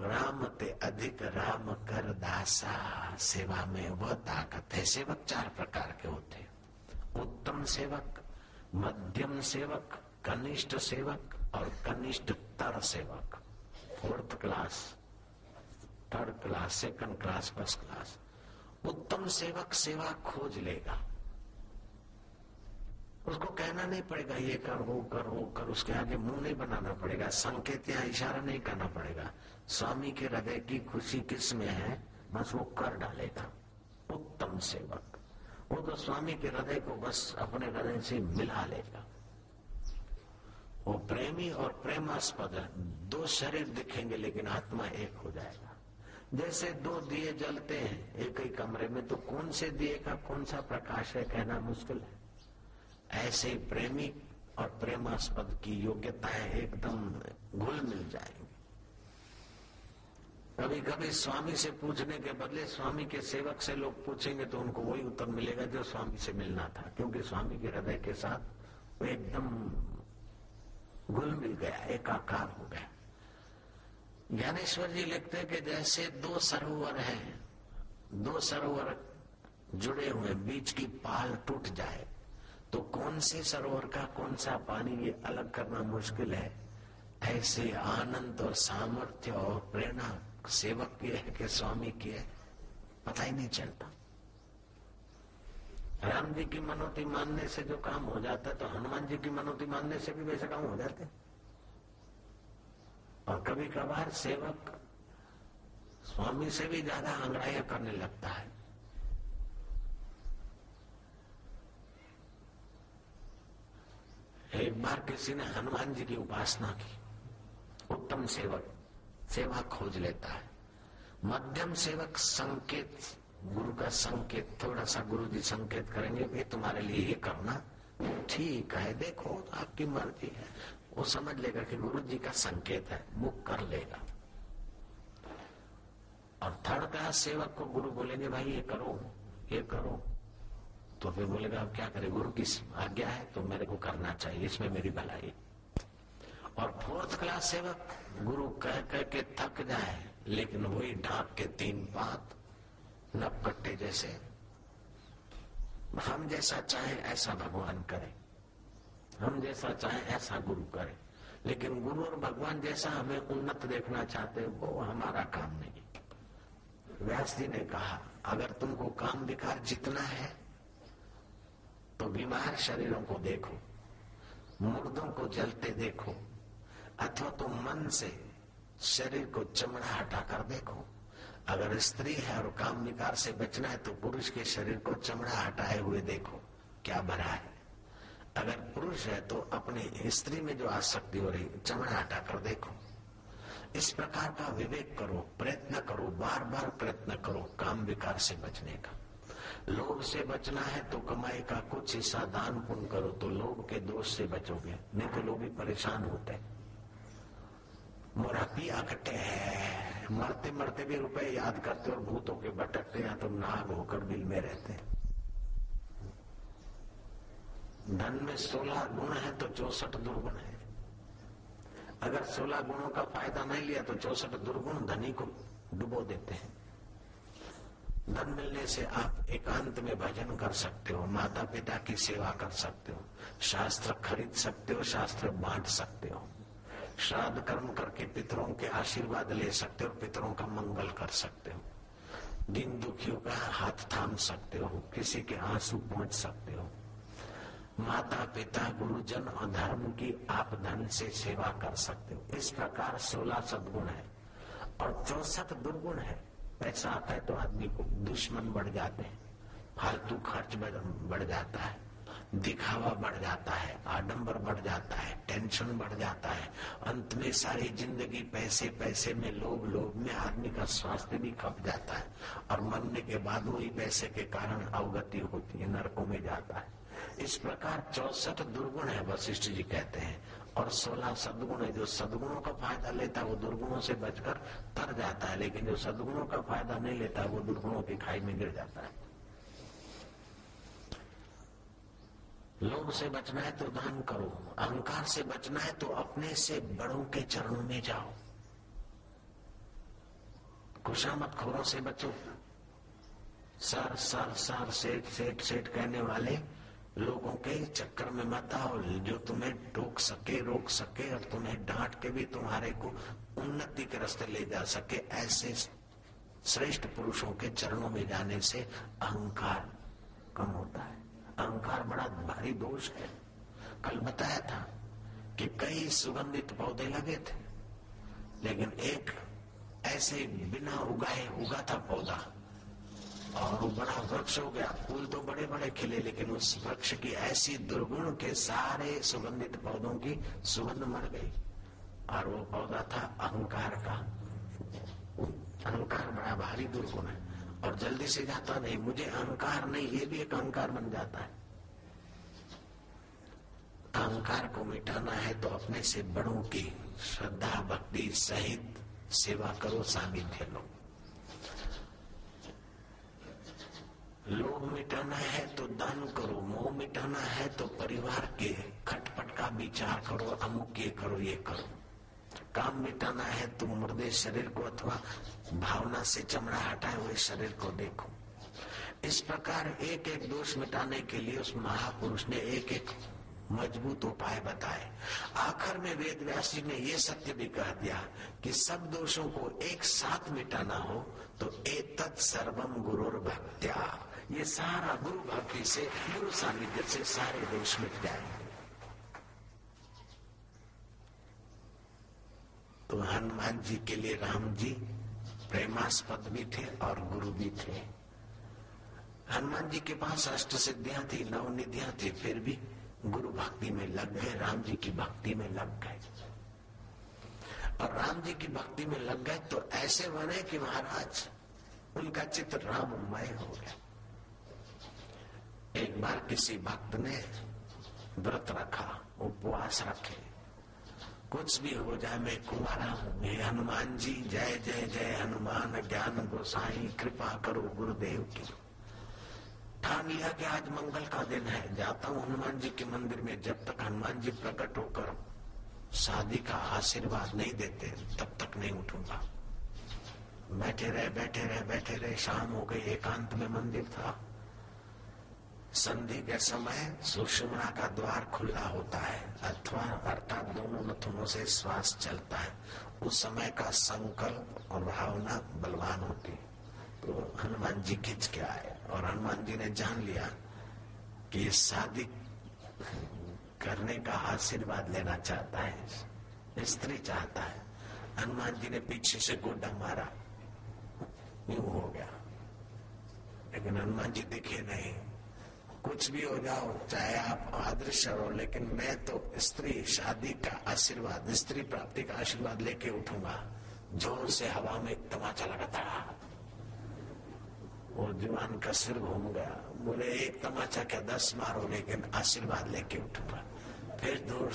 राम ते अधिक राम कर दासा। सेवा में वह ताकत है। सेवक चार प्रकार के होते उत्तम सेवक, मध्यम सेवक, कनिष्ठ सेवक और कनिष्ठ तर सेवक। Fourth class third class second class first class उत्तम सेवक सेवा खोज लेगा। उसको कहना नहीं पड़ेगा, ये कर, वो कर वो कर। उसके आगे मुँह नहीं बनाना पड़ेगा संकेत या इशारा नहीं करना पड़ेगा। स्वामी के हृदय की खुशी किसमें है? बस वो कर डालेगा। उत्तम सेवक। वो तो स्वामी के हृदय को बस अपने हृदय से मिला लेगा। वो प्रेमी और प्रेमास्पद दो शरीर दिखेंगे, लेकिन आत्मा एक हो जाएगा। जैसे दो दिए जलते हैं, एक ही कमरे में तो कौन से दिए का कौन सा प्रकाश है? कहना मुश्किल है। ऐसे प्रेमी और प्रेमास्पद की योग्यताएँ एकदम घुल मिल जाएँगी। कभी कभी स्वामी से पूछने के बदले स्वामी के सेवक से लोग पूछेंगे तो उनको वही उत्तर मिलेगा जो स्वामी से मिलना था, क्योंकि स्वामी के हृदय के साथ वो एकदम घुल मिल गया, एकाकार हो गया। ज्ञानेश्वर जी लिखते हैं कि जैसे दो सरोवर हैं, दो सरोवर जुड़े हुए बीच की पाल टूट जाए तो कौन से सरोवर का, कौन सा पानी ये अलग करना मुश्किल है? ऐसे आनंद और सामर्थ्य और प्रेरणा सेवक की है कि स्वामी की है। पता ही नहीं चलता। राम जी की मनोती मानने से जो काम हो जाता है तो हनुमान जी की मनोती मानने से भी वैसे काम हो जाते और कभी कभार सेवक स्वामी से भी ज़्यादा अंगड़ाइया करने लगता है एक बार किसी ने हनुमान जी की उपासना की। उत्तम सेवक, सेवा खोज लेता है। मध्यम सेवक संकेत, गुरु का संकेत, थोड़ा सा गुरु जी संकेत करेंगे भाई तुम्हारे लिए ये करना। ठीक है, देखो, आपकी मर्ज़ी है। वो समझ लेगा कि गुरु जी का संकेत है, वो कर लेगा। और थर्ड क्लास सेवक को गुरु बोलेंगे, भाई, ये करो ये करो। तो फिर बोलेगा, अब क्या करे? गुरु की आज्ञा है? तो मेरे को करना चाहिए, इसमें मेरी भलाई और फोर्थ क्लास सेवक गुरु कह कह के थक जाए, लेकिन वही ढाक के तीन पात नपकट्टे जैसे। हम जैसा चाहे ऐसा भगवान करे। हम जैसा चाहे ऐसा गुरु करे। लेकिन गुरु और भगवान जैसा हमें उन्नत देखना चाहते वो हमारा काम नहीं व्यास जी ने कहा, अगर तुमको काम विकार जितना है तो बीमार शरीरों को देखो, मुर्दों को जलते देखो, अथवा तो मन से शरीर को चमड़ा हटाकर देखो। अगर स्त्री है और काम विकार से बचना है तो पुरुष के शरीर को चमड़ा हटाए हुए देखो, क्या भरा है। अगर पुरुष है तो अपने स्त्री में जो आसक्ति हो रही, चमड़ा हटाकर देखो। इस प्रकार का विवेक करो, प्रयत्न करो बार बार प्रयत्न करो, काम विकार से बचने का। लोभ से बचना है तो कमाई का कुछ हिस्सा दान पुण्य करो तो लोभ के दोष से बचोगे, नहीं तो लोग भी परेशान होते मोरा पिया कटे है मरते मरते भी रुपए याद करते और भूतों के भटकते या तो नाग होकर बिल में रहते धन में सोलह गुण है तो चौसठ दुर्गुण है। अगर सोलह गुणों का फ़ायदा नहीं लिया तो चौसठ दुर्गुण धनी को डुबो देते हैं। धन मिलने से आप एकांत में भजन कर सकते हो माता पिता की सेवा कर सकते हो, शास्त्र खरीद सकते हो, शास्त्र बांट सकते हो, श्राद्ध कर्म करके पितरों के आशीर्वाद ले सकते हो, पितरों का मंगल कर सकते हो, दिन दुखियों का हाथ थाम सकते हो, किसी के आँसू पहुँच सकते हो माता पिता गुरुजन और धर्म की आप धन से सेवा कर सकते हो। इस प्रकार सोलह सदगुण है और चौसठ दुर्गुण है। पैसा आता है तो आदमी को दुश्मन बढ़ जाते हैं। फालतू खर्च बढ़ जाता है। दिखावा बढ़ जाता है। आडंबर बढ़ जाता है। टेंशन बढ़ जाता है। अंत में सारी ज़िंदगी पैसे पैसे में लोभ लोभ में आदमी का स्वास्थ्य भी खप जाता है। और मरने के बाद वही पैसे के कारण अवगति होती है, नरकों में जाता है। इस प्रकार चौसठ दुर्गुण है, वशिष्ठ जी कहते हैं। और सोलह सदगुण है। जो सदगुणों का फ़ायदा लेता है, वो दुर्गुणों से बचकर तर जाता है। लेकिन जो सदगुणों का फ़ायदा नहीं लेता, वो दुर्गुणों की खाई में गिर जाता है। लोभ से बचना है तो दान करो। अहंकार से बचना है तो अपने से बड़ों के चरणों में जाओ। खुशामत खोरों से बचो। सर सर सर, सेठ सेठ सेठ कहने वाले लोगों के चक्कर में मत आओ, जो तुम्हें टोक सके, रोक सके और तुम्हें डांट के भी तुम्हारे को उन्नति के रास्ते ले जा सके, ऐसे श्रेष्ठ पुरुषों के चरणों में जाने से अहंकार कम होता है। अहंकार बड़ा भारी दोष है। कल बताया था कि कई सुगंधित पौधे लगे थे, लेकिन एक ऐसे बिना उगाए उगा था पौधा। और वो बड़ा वृक्ष हो गया। फूल तो बड़े बड़े खिले, लेकिन उस वृक्ष की ऐसी दुर्गुण के सारे सुगंधित पौधों की सुगंध मर गई। और वो पौधा था अहंकार का। अहंकार बड़ा भारी दुर्गुण है। और जल्दी से जाता नहीं, मुझे अहंकार नहीं, ये भी एक अहंकार बन जाता है। अहंकार को मिटाना है तो अपने से बड़ों की श्रद्धा, भक्ति सहित सेवा करो सामिध्य लो। लोभ मिटाना है तो दान करो, मोह मिटाना है तो परिवार के खटपट का विचार करो, अमुक ये करो ये करो। काम मिटाना है तो मुर्दे शरीर को अथवा भावना से चमड़ा हटाए हुए शरीर को देखो। इस प्रकार एक एक दोष मिटाने के लिए उस महापुरुष ने एक एक मज़बूत उपाय बताए। आखिर में वेद व्यास ने ये सत्य भी कह दिया कि सब दोषों को एक साथ मिटाना हो तो एतत् सर्वम गुरुर भक्त्या ये सारा गुरु भक्ति से, गुरु सानिध्य से सारे दोष मिट जाएँगे। तो हनुमान जी के लिए राम जी प्रेमास्पद भी थे और गुरु भी थे। हनुमान जी के पास अष्ट सिद्धियाँ थी नव निधियाँ थी, फिर भी गुरु भक्ति में लग गए, राम जी की भक्ति में लग गए। और राम जी की भक्ति में लग गए तो ऐसे बने कि महाराज, उनका चित्र राममय हो गया। एक बार किसी भक्त ने व्रत रखा, उपवास रखे। कुछ भी हो जाए, मैं कुमारा हूँ हनुमान जी, जय जय जय, हनुमान, ज्ञान गोसाई, कृपा करो गुरुदेव की। ठान लिया कि आज मंगल का दिन है, जाता हूँ हनुमान जी के मंदिर में, जब तक हनुमान जी प्रकट होकर शादी का आशीर्वाद नहीं देते, तब तक नहीं उठूँगा। बैठे रहे बैठे रहे बैठे रहे, शाम हो गई, एकांत में मंदिर था। संधि के समय सुषुम्ना का द्वार खुला होता है, अथवा अर्थात दोनों नथुनों से श्वास चलता है। उस समय का संकल्प और भावना बलवान होती तो हनुमान जी खिंच के आए और हनुमान जी ने जान लिया कि ये शादी करने का आशीर्वाद लेना चाहता है, स्त्री चाहता है। हनुमान जी ने पीछे से गोडा मारा। यूँ हो गया। लेकिन हनुमान जी दिखे नहीं। कुछ भी हो जाओ, चाहे आप अदृश्य हो, लेकिन मैं तो स्त्री, शादी का आशीर्वाद, स्त्री प्राप्ति का आशीर्वाद लेके उठूँगा। ज़ोर से हवा में एक तमाचा लगा था वो जवान का सिर घूम गया। बोले, एक तमाचा क्या, दस मारो लेकिन आशीर्वाद लेके उठूँगा। फिर दूर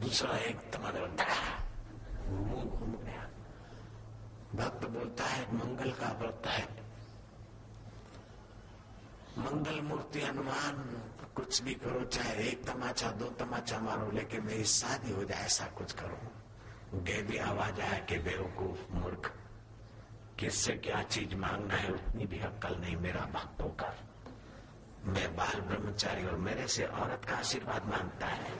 दूसरा एक तमाचा मुँह घूम गया। भक्त बोलता है, मंगल का व्रत है मंगल मूर्ति हनुमान, कुछ भी करो, चाहे एक तमाचा, दो तमाचा मारो, लेकिन मेरी शादी हो जाए, ऐसा कुछ करो। गे भी आवाज़ आया कि बेवकूफ़ मूर्ख, किससे क्या चीज़ मांगना है, उतनी भी अक्कल नहीं, मेरा भक्त होकर मैं बाल ब्रह्मचारी और मेरे से औरत का आशीर्वाद माँगता है।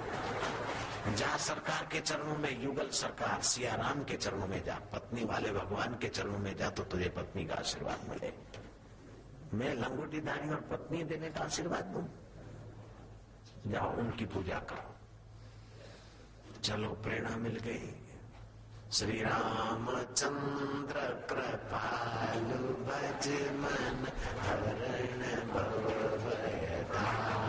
जा सरकार के चरणों में, युगल सरकार, सियाराम के चरणों में जा, पत्नी वाले भगवान के चरणों में जा तो तुझे पत्नी का आशीर्वाद मिले। मैं लंगोटी दाढ़ी और पत्नी देने का आशीर्वाद दू? जाओ, उनकी पूजा करो। चलो, प्रेरणा मिल गई। श्री रामचंद्र कृपालु भज मन हरण कंजलोचन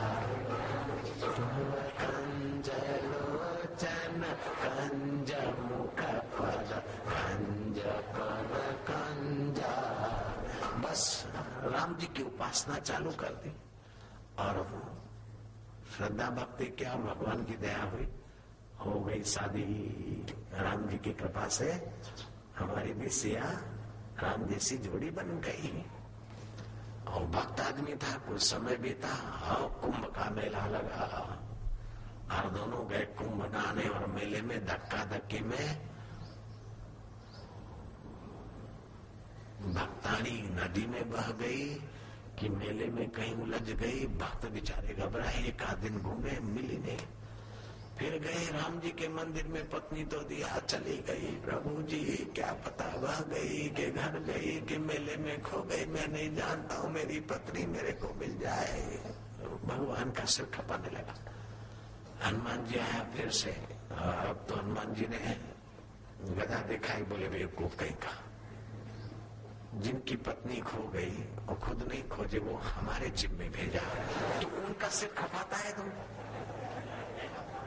राम जी की उपासना चालू कर दी। और वो श्रद्धा भक्ति क्या? भगवान की दया हुई। हो गई शादी राम जी की कृपा से हमारी भी सिया राम जैसी जोड़ी बन गई। और भक्त आदमी था, कुछ समय भी था और कुंभ का मेला लगा। और दोनों गए कुंभ नहाने और मेले में धक्का धक्की में रानी नदी में बह गई, कि मेले में कहीं उलझ गई। भक्त बेचारे घबराए, एक आध दिन घूमे, मिली नहीं। फिर गए राम जी के मंदिर में, पत्नी तो दिया, चली गई। प्रभु जी, क्या पता बह गई के घर गई, के मेले में खो गई। मैं नहीं जानता हूँ, मेरी पत्नी मेरे को मिल जाए। भगवान का सिर खपाने लगा। हनुमान जी आया फिर से। अब तो हनुमान जी ने गधा दिखाई, बोले, बेवकूफ़ कहीं का जिनकी पत्नी खो गई और खुद नहीं खोजे, वो हमारे जिम में भेजा। तो उनका सिर खपाता है तुम।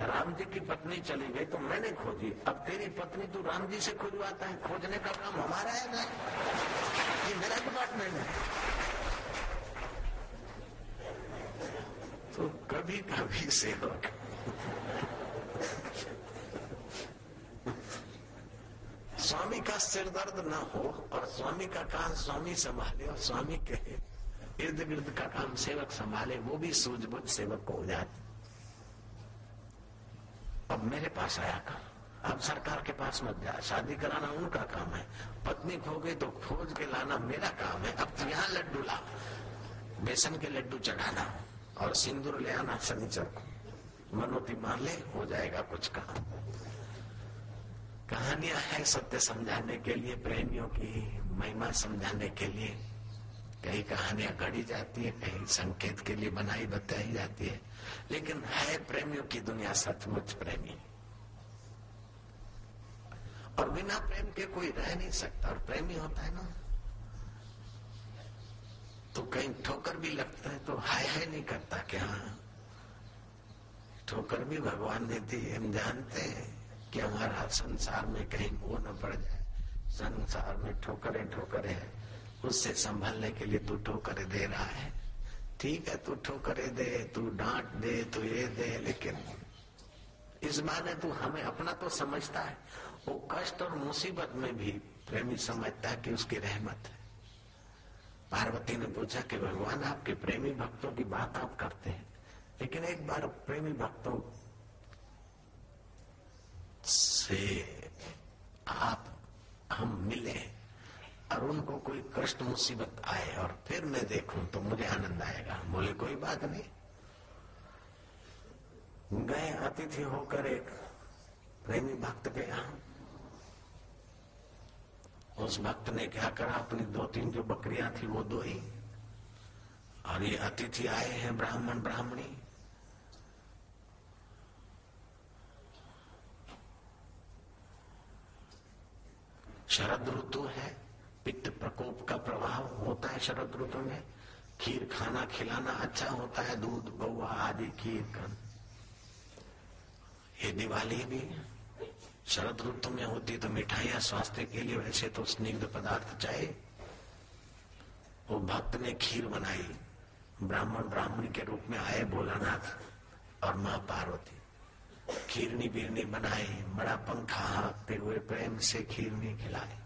राम जी की पत्नी चली गई तो मैंने खोजी। अब तेरी पत्नी तू राम जी से खुजवाता है। खोजने का काम हमारा है ना? ये मेरा डिपार्टमेंट है। तो कभी कभी सेवक स्वामी का सिर दर्द न हो और स्वामी का काम स्वामी संभाले और स्वामी कहे, इर्द गिर्द का काम सेवक संभाले, वो भी सूझबूझ सेवक को हो जाए। अब मेरे पास आया काम अब सरकार के पास मत जा। शादी कराना उनका काम है। पत्नी खो गई तो खोज के लाना मेरा काम है। अब तो यहाँ लड्डू ला। बेसन के लड्डू चढ़ाना और सिंदूर ले आना शनिचर को। मनोती मान ले, हो जाएगा कुछ काम। कहानियाँ है सत्य समझाने के लिए, प्रेमियों की महिमा समझाने के लिए। कई कहानियाँ गढ़ी जाती है कहीं संकेत के लिए बनाई, बताई जाती है। लेकिन है प्रेमियों की दुनिया सचमुच प्रेमी। और बिना प्रेम के कोई रह नहीं सकता। और प्रेमी होता है ना। तो कहीं ठोकर भी लगता है तो हाय हाय नहीं करता कि हाँ ठोकर भी भगवान ने दी, हम जानते हैं। कि हमारा संसार में कहीं मोह न पड़ जाए। संसार में ठोकरे ठोकरे है। उससे संभालने के लिए तू ठोकरे दे रहा है। ठीक है, तू ठोकरे दे, तू डांट दे, तू ये दे, लेकिन इस माने तू हमें अपना तो समझता है। वो कष्ट और मुसीबत में भी प्रेमी समझता है कि उसकी रहमत है। पार्वती ने पूछा कि भगवान, आपके प्रेमी भक्तों की बात आप करते हैं? लेकिन एक बार प्रेमी भक्तों से आप हम मिले और उनको कोई कष्ट मुसीबत आए और फिर मैं देखूँ तो मुझे आनंद आएगा। बोले, कोई बात नहीं। गए अतिथि होकर एक प्रेमी भक्त के यहाँ उस भक्त ने क्या करा, अपनी दो तीन जो बकरियाँ थी वो दो ही और ये अतिथि आए हैं ब्राह्मण ब्राह्मणी शरद ऋतु है, पित्त प्रकोप का प्रभाव होता है शरद ऋतु में। खीर खाना खिलाना अच्छा होता है, दूध गौआ आदि खीर का। ये दिवाली भी शरद ऋतु में होती तो मिठाइयाँ स्वास्थ्य के लिए वैसे तो स्निग्ध पदार्थ चाहिए वो भक्त ने खीर बनाई, ब्राह्मण ब्राह्मण के रूप में आए भोलानाथ और माँ पार्वती खीरनी बीरनी बनाई, बड़ा पंखा हाँकते हुए प्रेम से खीरनी खिलाई।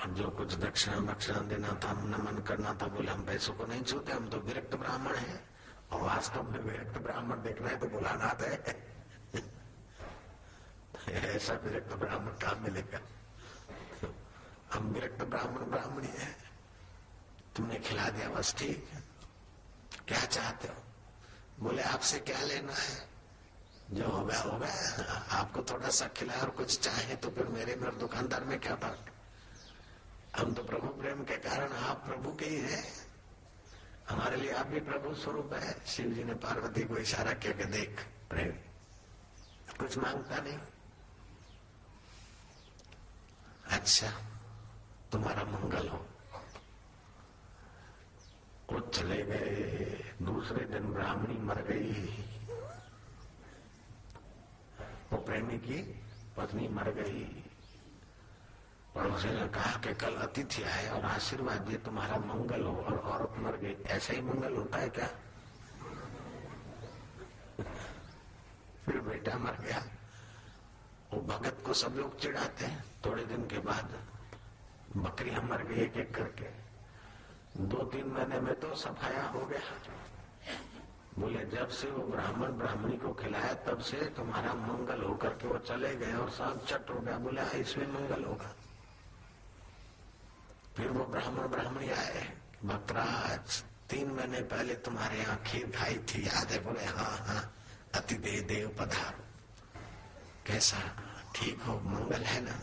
और जो कुछ दक्षिणा दक्षिणा देना था, नमन करना था, बोले, हम पैसों को नहीं छूते, हम तो विरक्त ब्राह्मण हैं। और वास्तव में विरक्त ब्राह्मण देखना है तो भोलानाथ है। ऐसा विरक्त ब्राह्मण कहा मिलेगा? हम विरक्त ब्राह्मण ब्राह्मणी है। तुमने खिला दिया, बस ठीक। क्या चाहते हो? बोले, आपसे क्या लेना है। जो हो गया हो गया। आपको थोड़ा सा खिलाए और कुछ चाहे तो फिर मेरे में और दुकानदार में क्या फ़र्क हम तो प्रभु प्रेम के कारण आप प्रभु के ही हैं। हमारे लिए आप भी प्रभु स्वरूप है। शिव जी ने पार्वती को इशारा किया कि देख, प्रेम, कुछ माँगता नहीं। अच्छा तुम्हारा मंगल हो। वो चले गए दूसरे दिन ब्राह्मणी मर गई। वो प्रेमी की पत्नी मर गई। पड़ोसी ने कहा कि कल अतिथि आए और आशीर्वाद दिए तुम्हारा मंगल हो और औरत मर गई। ऐसा ही मंगल होता है क्या? फिर बेटा मर गया। वो भगत को सब लोग चिढ़ाते हैं। थोड़े दिन के बाद बकरियाँ मर गई एक एक करके। दो तीन महीने में तो सफाया हो गया। बोले, जब से वो ब्राह्मण ब्राह्मणी को खिलाया, तब से तुम्हारा मंगल होकर के वो चले गए और सब चट हो गया। बोले इसमें मंगल होगा। फिर वो ब्राह्मण ब्राह्मणी आए, भक्तराज, तीन महीने पहले तुम्हारे यहाँ खीर खाई थी, याद है? बोले हाँ हाँ अति देव देव पधारो। कैसा? ठीक हो, मंगल है ना?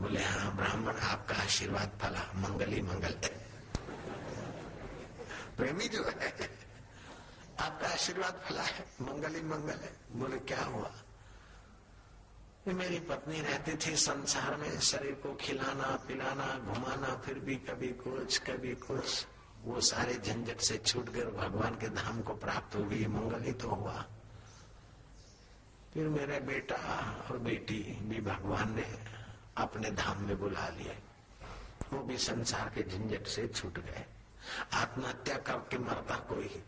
बोले हाँ ब्राह्मण, आपका आशीर्वाद फला मंगल ही मंगल है। प्रेमी जो है? आपका आशीर्वाद फला है। मंगल ही मंगल है। बोले, क्या हुआ? मेरी पत्नी रहती थी संसार में, शरीर को खिलाना, पिलाना, घुमाना, फिर भी कभी कुछ कभी कुछ। वो सारे झंझट से छूट कर भगवान के धाम को प्राप्त हो गई। मंगल ही तो हुआ। फिर मेरा बेटा और बेटी भी भगवान ने अपने धाम में बुला लिए। वो भी संसार के झंझट से छूट गए। आत्महत्या करके मरता कोई।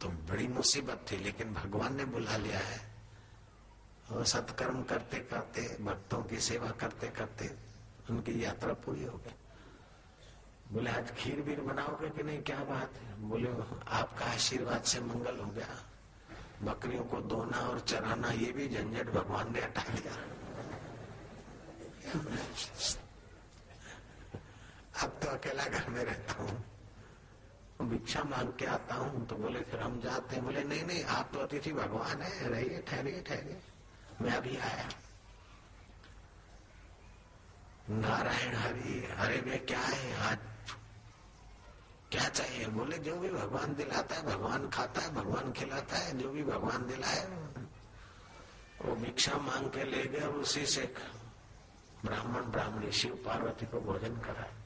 तो बड़ी मुसीबत थी, लेकिन भगवान ने बुला लिया है। और सत्कर्म करते करते, भक्तों की सेवा करते करते उनकी यात्रा पूरी हो गई। बोले, आज खीर बीर बनाओगे कि नहीं? क्या बात है? बोले, आपका आशीर्वाद से मंगल हो गया। बकरियों को धोना और चराना, ये भी झंझट भगवान ने हटा दिया। अब तो अकेला घर में रहता हूँ। भिक्षा मांग के आता हूँ तो बोले, फिर हम जाते हैं। बोले, नहीं नहीं, आप तो अतिथि भगवान है, रहिए, ठहरिए ठहरिए। मैं अभी आया। नारायण हरि हरे में क्या है आज क्या चाहिए? बोले, जो भी भगवान दिलाता है, भगवान खाता है, भगवान खिलाता है, जो भी भगवान दिलाए, वो भिक्षा मांग के ले गए उसी से ब्राह्मण, ब्राह्मणी शिव पार्वती को भोजन कराए।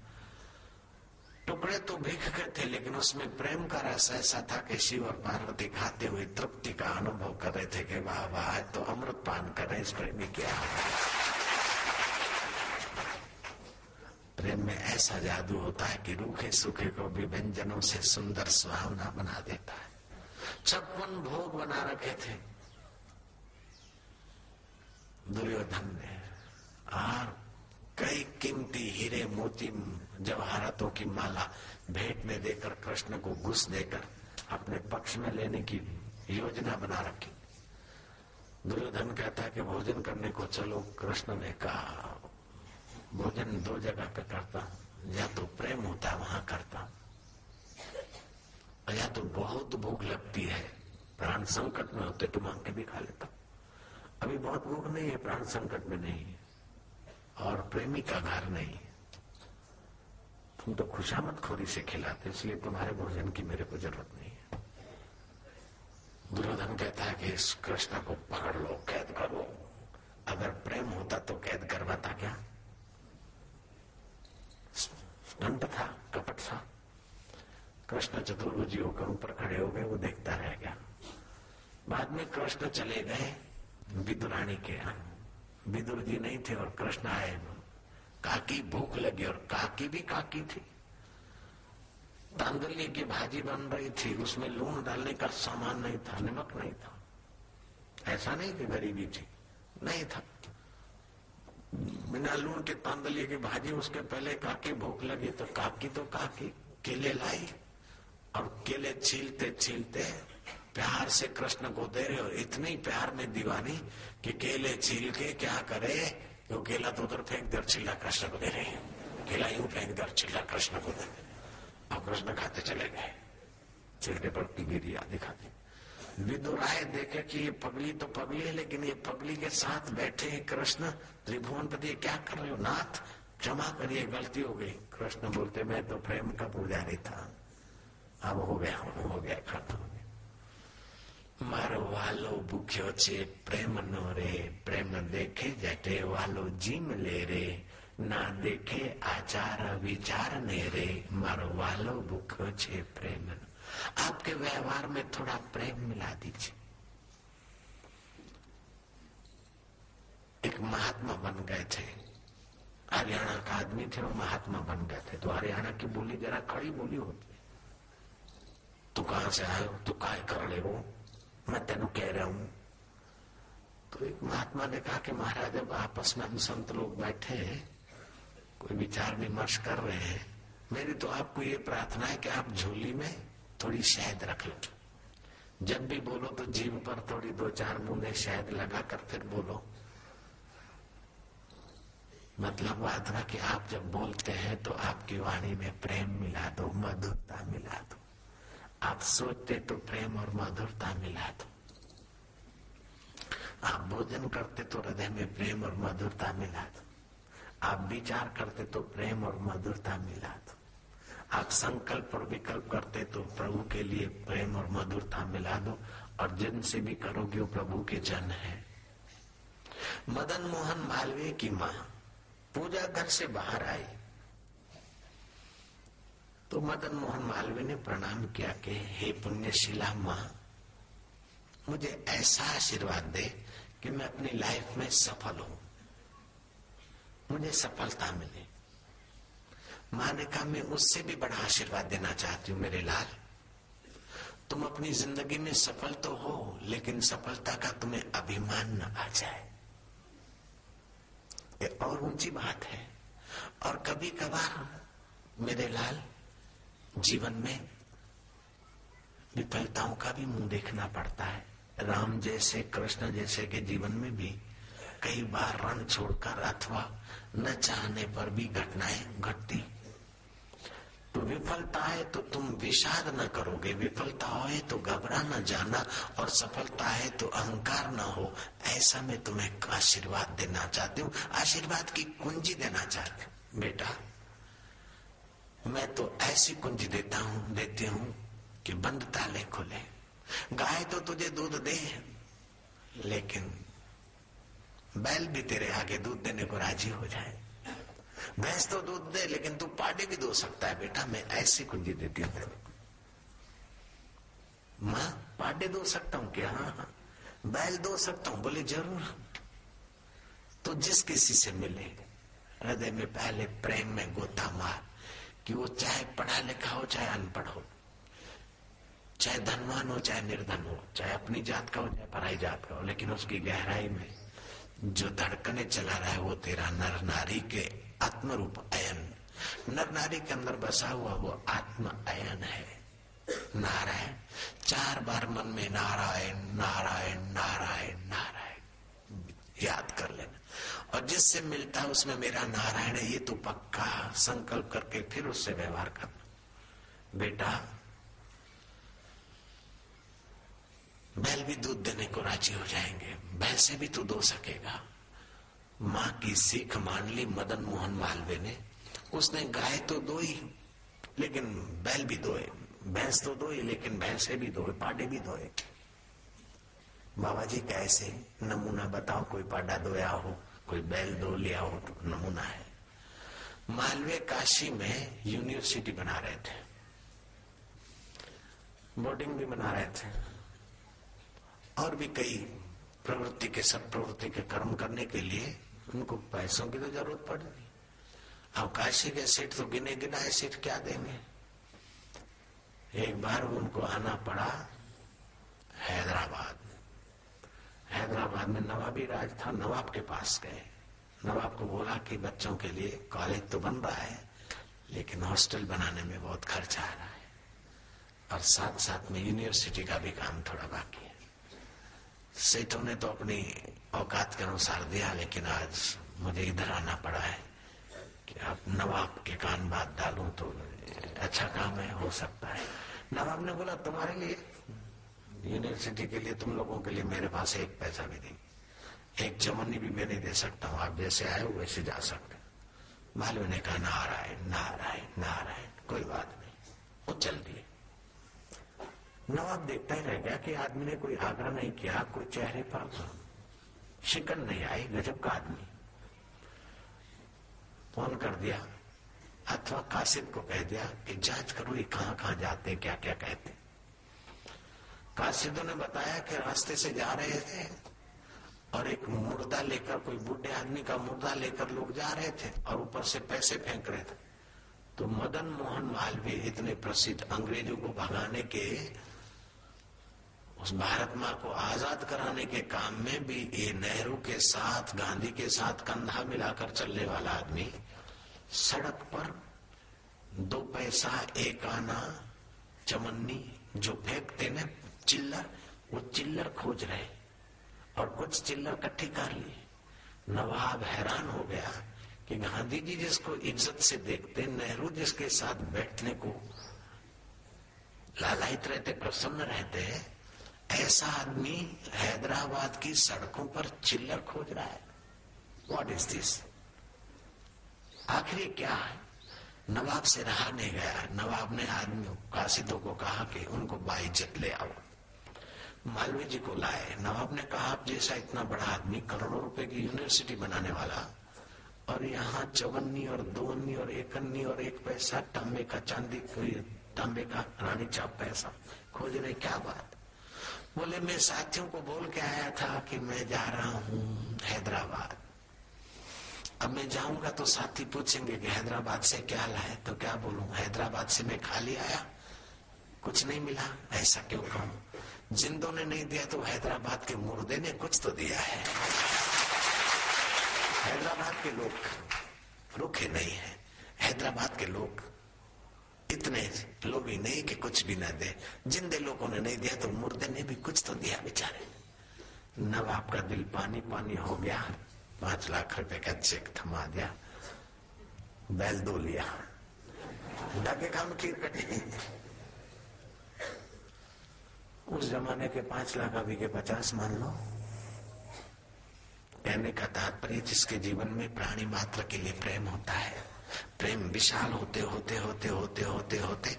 टुकड़े तो भीख के थे, लेकिन उसमें प्रेम का रस ऐसा था कि शिव और पार्वती खाते हुए तृप्ति का अनुभव कर रहे थे कि वाह वाह तो अमृत पान कर रहे इस प्रेमी के प्रेम में ऐसा जादू होता है कि रूखे सूखे को भी व्यंजनों से सुंदर सुहावना बना देता है। छप्पन भोग बना रखे थे। दुर्योधन ने, और कई कीमती हीरे मोती जवाहरातों की माला भेंट में देकर, कृष्ण को घुस देकर अपने पक्ष में लेने की योजना बना रखी। दुर्योधन कहता है कि भोजन करने को चलो, कृष्ण ने कहा, भोजन दो जगह पे करता, या तो प्रेम होता है, वहाँ करता। या तो बहुत भूख लगती है, प्राण संकट में होते तो मांग के भी खा लेता। अभी बहुत भूख नहीं है, प्राण संकट में नहीं है, और प्रेमी का घर नहीं तुम तो खुशामद खोरी से खिलाते इसलिए तुम्हारे भोजन की मेरे को ज़रूरत नहीं है। दुर्योधन कहता है कि इस कृष्ण को पकड़ लो, कैद कर अगर प्रेम होता तो कैद करवाता क्या? दंड था, कपट था। कृष्ण चतुर्भुजी होकर ऊपर खड़े हो गए, वो देखता रह गया। बाद में कृष्ण चले गए विदुरानी के यहाँ। विदुर जी नहीं थे और कृष्ण आए काकी भूख लगी और काकी भी काकी थी। तांदुल्य की भाजी बन रही थी, उसमें लून डालने का सामान नहीं था, नमक नहीं था। ऐसा नहीं कि गरीबी थी, नहीं था। बिना लून के तांदुल्य की भाजी उसके पहले काकी भूख लगी तो काकी तो काकी, केले लाई और केले छीलते छीलते प्यार से कृष्ण को दे रहे और इतनी प्यार में दीवानी कि केले छील के क्या करे? तो केला तो उधर फेंक दर चिल्ला कृष्ण को दे रहे हैं। केला यूँ फेंक दर चिल्ला कृष्ण को दे। अब कृष्ण खाते चले गए। चिल्टे पर की गिरी आदि खाते विदुर आए देखे कि ये पगली तो पगली है, लेकिन ये पगली के साथ बैठे हैं कृष्ण। त्रिभुवन पति क्या कर रहे हो नाथ? क्षमा करिए, गलती हो गई। कृष्ण बोलते, मैं तो प्रेम का पुजारी था। अब हो गया हो गया, खत्म। મારો વાલો ભૂખ્યો છે પ્રેમ નો રે પ્રેમ દેખે જટે વાલો જીમ લે રે ના દેખે આચાર વિચાર ને રે મારો વાલો ભૂખ્યો છે પ્રેમ आपके व्यवहार में थोड़ा प्रेम मिला दीजिए एक महात्मा बन गए थे हरियाणा का आदमी थे वो महात्मा बन गए थे तो हरियाणा की बोली जरा खड़ी बोली होती तू कहां से आए हो तू काय कर ले हो मैं तेन कह रहा हूँ। तो एक महात्मा ने कहा कि महाराज जब आपस में हम संत लोग बैठे हैं, कोई विचार विमर्श कर रहे हैं। मेरी तो आपको ये प्रार्थना है कि आप झोली में थोड़ी शहद रख लो। जब भी बोलो तो जीव पर थोड़ी दो चार बूंदे शहद लगा कर फिर बोलो। मतलब बात का कि आप जब बोलते हैं तो आपकी वाणी में प्रेम मिला दो, मधुरता मिला दो। आप सोचते तो प्रेम और मधुरता मिला दो आप भोजन करते तो हृदय में प्रेम और मधुरता मिला दो आप विचार करते तो प्रेम और मधुरता मिला दो आप संकल्प और विकल्प करते तो प्रभु के लिए प्रेम और मधुरता मिला दो, और जिनसे भी करोगे वो प्रभु के जन है। मदन मोहन मालवीय की माँ पूजा घर से बाहर आई। तो मदन मोहन मालवीय ने प्रणाम किया कि, हे पुण्यशिला माँ, मुझे ऐसा आशीर्वाद दे कि मैं अपनी लाइफ में सफल हूँ। मुझे सफलता मिले। माँ ने कहा, मैं उससे भी बड़ा आशीर्वाद देना चाहती हूँ मेरे लाल। तुम अपनी ज़िंदगी में सफल तो हो, लेकिन सफलता का तुम्हें अभिमान न आ जाए। ये और ऊँची बात है। और कभी कभार मेरे लाल जीवन में विफलताओं का भी मुँह देखना पड़ता है। राम जैसे, कृष्ण जैसे के जीवन में भी कई बार रण छोड़कर अथवा न चाहने पर भी घटनाएँ घटती। तो विफलता है तो तुम विषाद न करोगे। विफलता हो तो घबरा न जाना और सफलता है तो अहंकार न हो। ऐसा मैं तुम्हें आशीर्वाद देना चाहती हूँ। आशीर्वाद की कुंजी देना चाहती हूँ। बेटा मैं तो ऐसी कुंजी देता हूँ, देती हूँ कि बंद ताले खुले। गाय तो तुझे दूध दे, लेकिन बैल भी तेरे आगे दूध देने को राज़ी हो जाए। भैंस तो दूध दे, लेकिन तू पार्टी भी दो सकता है, बेटा। मैं ऐसी कुंजी देती हूँ माँ पार्टी दो सकता हूँ क्या? हाँ हाँ। बैल दो सकता हूँ, बोले, ज़रूर। तो जिस किसी से मिले, हृदय में पहले प्रेम में गोता मार कि वो चाहे पढ़ा लिखा हो, चाहे अनपढ़ हो, चाहे धनवान हो, चाहे निर्धन हो, चाहे अपनी जात का हो, चाहे पराई जात का हो, लेकिन उसकी गहराई में जो धड़कने चला रहा है, वो तेरा नर नारी के आत्म रूप अयन। नर नारी के अंदर बसा हुआ वो आत्म अयन है। नारायण, चार बार मन में नारायण नारायण नारायण नारायण। याद कर लेना। और जिससे मिलता है उसमें मेरा नारायण है, ये तो पक्का संकल्प करके फिर उससे व्यवहार करना। बेटा, बैल भी दूध देने को राज़ी हो जाएँगे, बैल से भी तू दो सकेगा। माँ की सीख मान ली मदन मोहन मालवे ने। उसने गाय तो दो ही, लेकिन बैल भी दोए भैंस तो दो ही, लेकिन भैंसे भी दोए पाडे भी दोए बाबा जी कैसे? नमूना बताओ, कोई पाडा दोया हो। कोई बैल दो लिया तो नमूना है। मालवे काशी में यूनिवर्सिटी बना रहे थे। बोर्डिंग भी बना रहे थे। और भी कई प्रवृत्ति के सब प्रवृत्ति के कर्म करने के लिए उनको पैसों की तो ज़रूरत पड़। रही अब काशी के सीट तो गिने गिनाए सीट क्या देंगे? एक बार उनको आना पड़ा हैदराबाद। हैदराबाद में नवाबी राज था, नवाब के पास गए। नवाब को बोला कि बच्चों के लिए कॉलेज तो बन रहा है, लेकिन हॉस्टल बनाने में बहुत खर्च आ रहा है। और साथ साथ में यूनिवर्सिटी का भी काम थोड़ा बाकी है। सेठों ने तो अपनी औकात के अनुसार दिया, लेकिन आज मुझे इधर आना पड़ा है कि आप नवाब के कान बात डालू तो अच्छा काम है, हो सकता है। नवाब ने बोला, तुम्हारे लिए यूनिवर्सिटी के लिए तुम लोगों के लिए मेरे पास एक पैसा भी नहीं। एक चमन्नी भी मैं नहीं दे सकता हूँ। आप जैसे आए हो, वैसे जा सकते मालूम ने कहा नारायण नारायण नारायण, कोई बात नहीं। वो चल दिए नवाब देखता ही रह गया कि आदमी ने कोई आग्रह नहीं किया, कोई चेहरे पर शिकन नहीं आई, गजब का आदमी। फ़ोन कर दिया, अथवा कासिद को कह दिया कि जाँच करो ये कहाँ कहाँ जाते क्या क्या कहते कासिदों ने बताया कि रास्ते से जा रहे थे और एक मुर्दा लेकर, कोई बूढ़े आदमी का मुर्दा लेकर लोग जा रहे थे और ऊपर से पैसे फेंक रहे थे। तो मदन मोहन मालवीय इतने प्रसिद्ध अंग्रेज़ों को भगाने के, उस भारत माँ को आज़ाद कराने के काम में भी ये नेहरू के साथ, गांधी के साथ कंधा मिलाकर चलने वाला आदमी, सड़क पर दो पैसा, एक आना, चमन्नी जो फेंकते न चिल्लर, वो चिल्लर खोज रहे और कुछ चिल्लर इकट्ठी कर लिए। नवाब हैरान हो गया कि गांधी जी जिसको इज़्ज़त से देखते, नेहरू जिसके साथ बैठने को लालायित रहते, प्रसन्न रहते, ऐसा आदमी हैदराबाद की सड़कों पर चिल्लर खोज रहा है। वॉट इज़ दिस आखिर क्या है? नवाब से रहा नहीं गया। नवाब ने आदमी कासिदों को कहा कि उनको बाइज्जत ले आओ। मालवीय जी को लाए। नवाब ने कहा आप जैसा इतना बड़ा आदमी करोड़ों रुपए की यूनिवर्सिटी बनाने वाला। और यहाँ चौवन्नी और दोवन्नी और एकन्नी और एक पैसा, तांबे का चांदी तांबे का रानी चाप पैसा। खोज रहे, क्या बात? बोले, मैं साथियों को बोल के आया था कि मैं जा रहा हूँ हैदराबाद। अब मैं जाऊँगा तो साथी पूछेंगे कि हैदराबाद से क्या लाए? तो क्या बोलूँ, हैदराबाद से मैं खाली आया, कुछ नहीं मिला, ऐसा क्यों कहूँ? जिंदों ने नहीं दिया तो हैदराबाद के मुर्दे ने कुछ तो दिया है। हैदराबाद के लोग रुखे नहीं है। हैदराबाद के लोग इतने लोभी नहीं कि कुछ भी ना दे। जिंदे लोगों ने नहीं दिया तो मुर्दे ने भी कुछ तो दिया बेचारे। नवाब का दिल पानी पानी हो गया। पाँच लाख रुपए का चेक थमा दिया। बैल दो लिया। डाके काम खीर कटी। उस जमाने के पाँच लाख, अभी के पचास मान लो। कहने का तात्पर्य जिसके जीवन में प्राणी मात्र के लिए प्रेम होता है, प्रेम विशाल होते होते होते होते होते होते,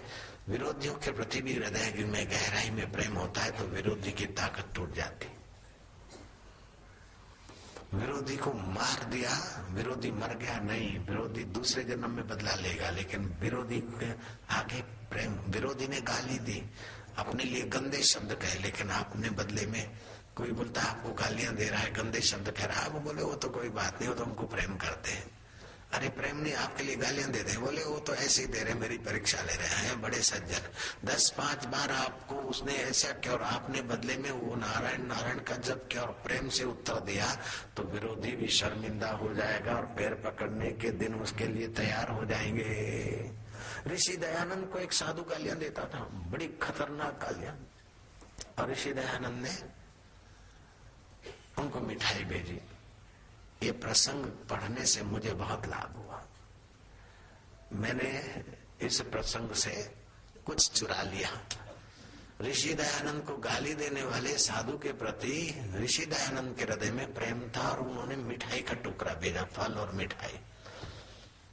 विरोधियों के प्रति भी हृदय में गहराई में प्रेम होता है तो विरोधी की ताकत टूट जाती। विरोधी को मार दिया, विरोधी मर गया, नहीं, विरोधी दूसरे जन्म में बदला लेगा, लेकिन विरोधी के आगे प्रेम, विरोधी ने गाली दी अपने लिए गंदे शब्द कहे, लेकिन आपने बदले में कोई बोलता है, आपको गालियाँ दे रहा है, गंदे शब्द कह रहा है। वो बोले, वो तो कोई बात नहीं, वो तो हमको प्रेम करते हैं। अरे प्रेम नहीं, आपके लिए गालियाँ दे दे बोले, वो तो ऐसे ही दे रहे मेरी परीक्षा ले रहे हैं, बड़े सज्जन। दस पाँच बार आपको उसने ऐसा किया और आपने बदले में वो नारायण नारायण का जब किया और प्रेम से उत्तर दिया तो विरोधी भी शर्मिंदा हो जाएगा और पैर पकड़ने के दिन उसके लिए तैयार हो जाएँगे। ऋषि दयानंद को एक साधु गालियाँ देता था। बड़ी खतरनाक गालियाँ। और ऋषि दयानंद ने उनको मिठाई भेजी। ये प्रसंग पढ़ने से मुझे बहुत लाभ हुआ। मैंने इस प्रसंग से कुछ चुरा लिया। ऋषि दयानंद को गाली देने वाले साधु के प्रति ऋषि दयानंद के हृदय में प्रेम था और उन्होंने मिठाई का टुकड़ा भेजा, फल और मिठाई।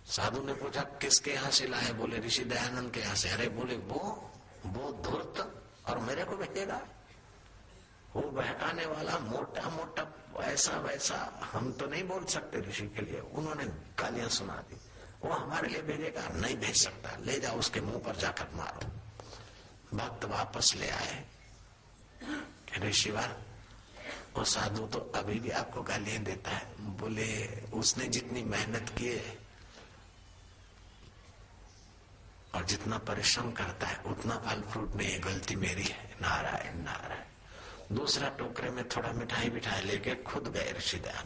साधु ने पूछा, किसके यहाँ से लाए बोले, ऋषि दयानंद के यहाँ से। अरे, बोले, वो वो धूर्त और मेरे को भेजेगा वो बहकाने वाला मोटा मोटा ऐसा वैसा, हम तो नहीं बोल सकते ऋषि के लिए। उन्होंने गालियाँ सुना दी। वो हमारे लिए भेजेगा, नहीं भेज सकता। ले जाओ, उसके मुँह पर जाकर मारो। भक्त वापस ले आए। ऋषिवर वो साधु तो अभी भी आपको गालियाँ देता है। बोले, उसने जितनी मेहनत की और जितना परिश्रम करता है, उतना फल फ्रूट नहीं गलती मेरी है। नारायण नारायण। दूसरा टोकरे में थोड़ा मिठाई मिठाई लेके खुद गए ऋषिदान।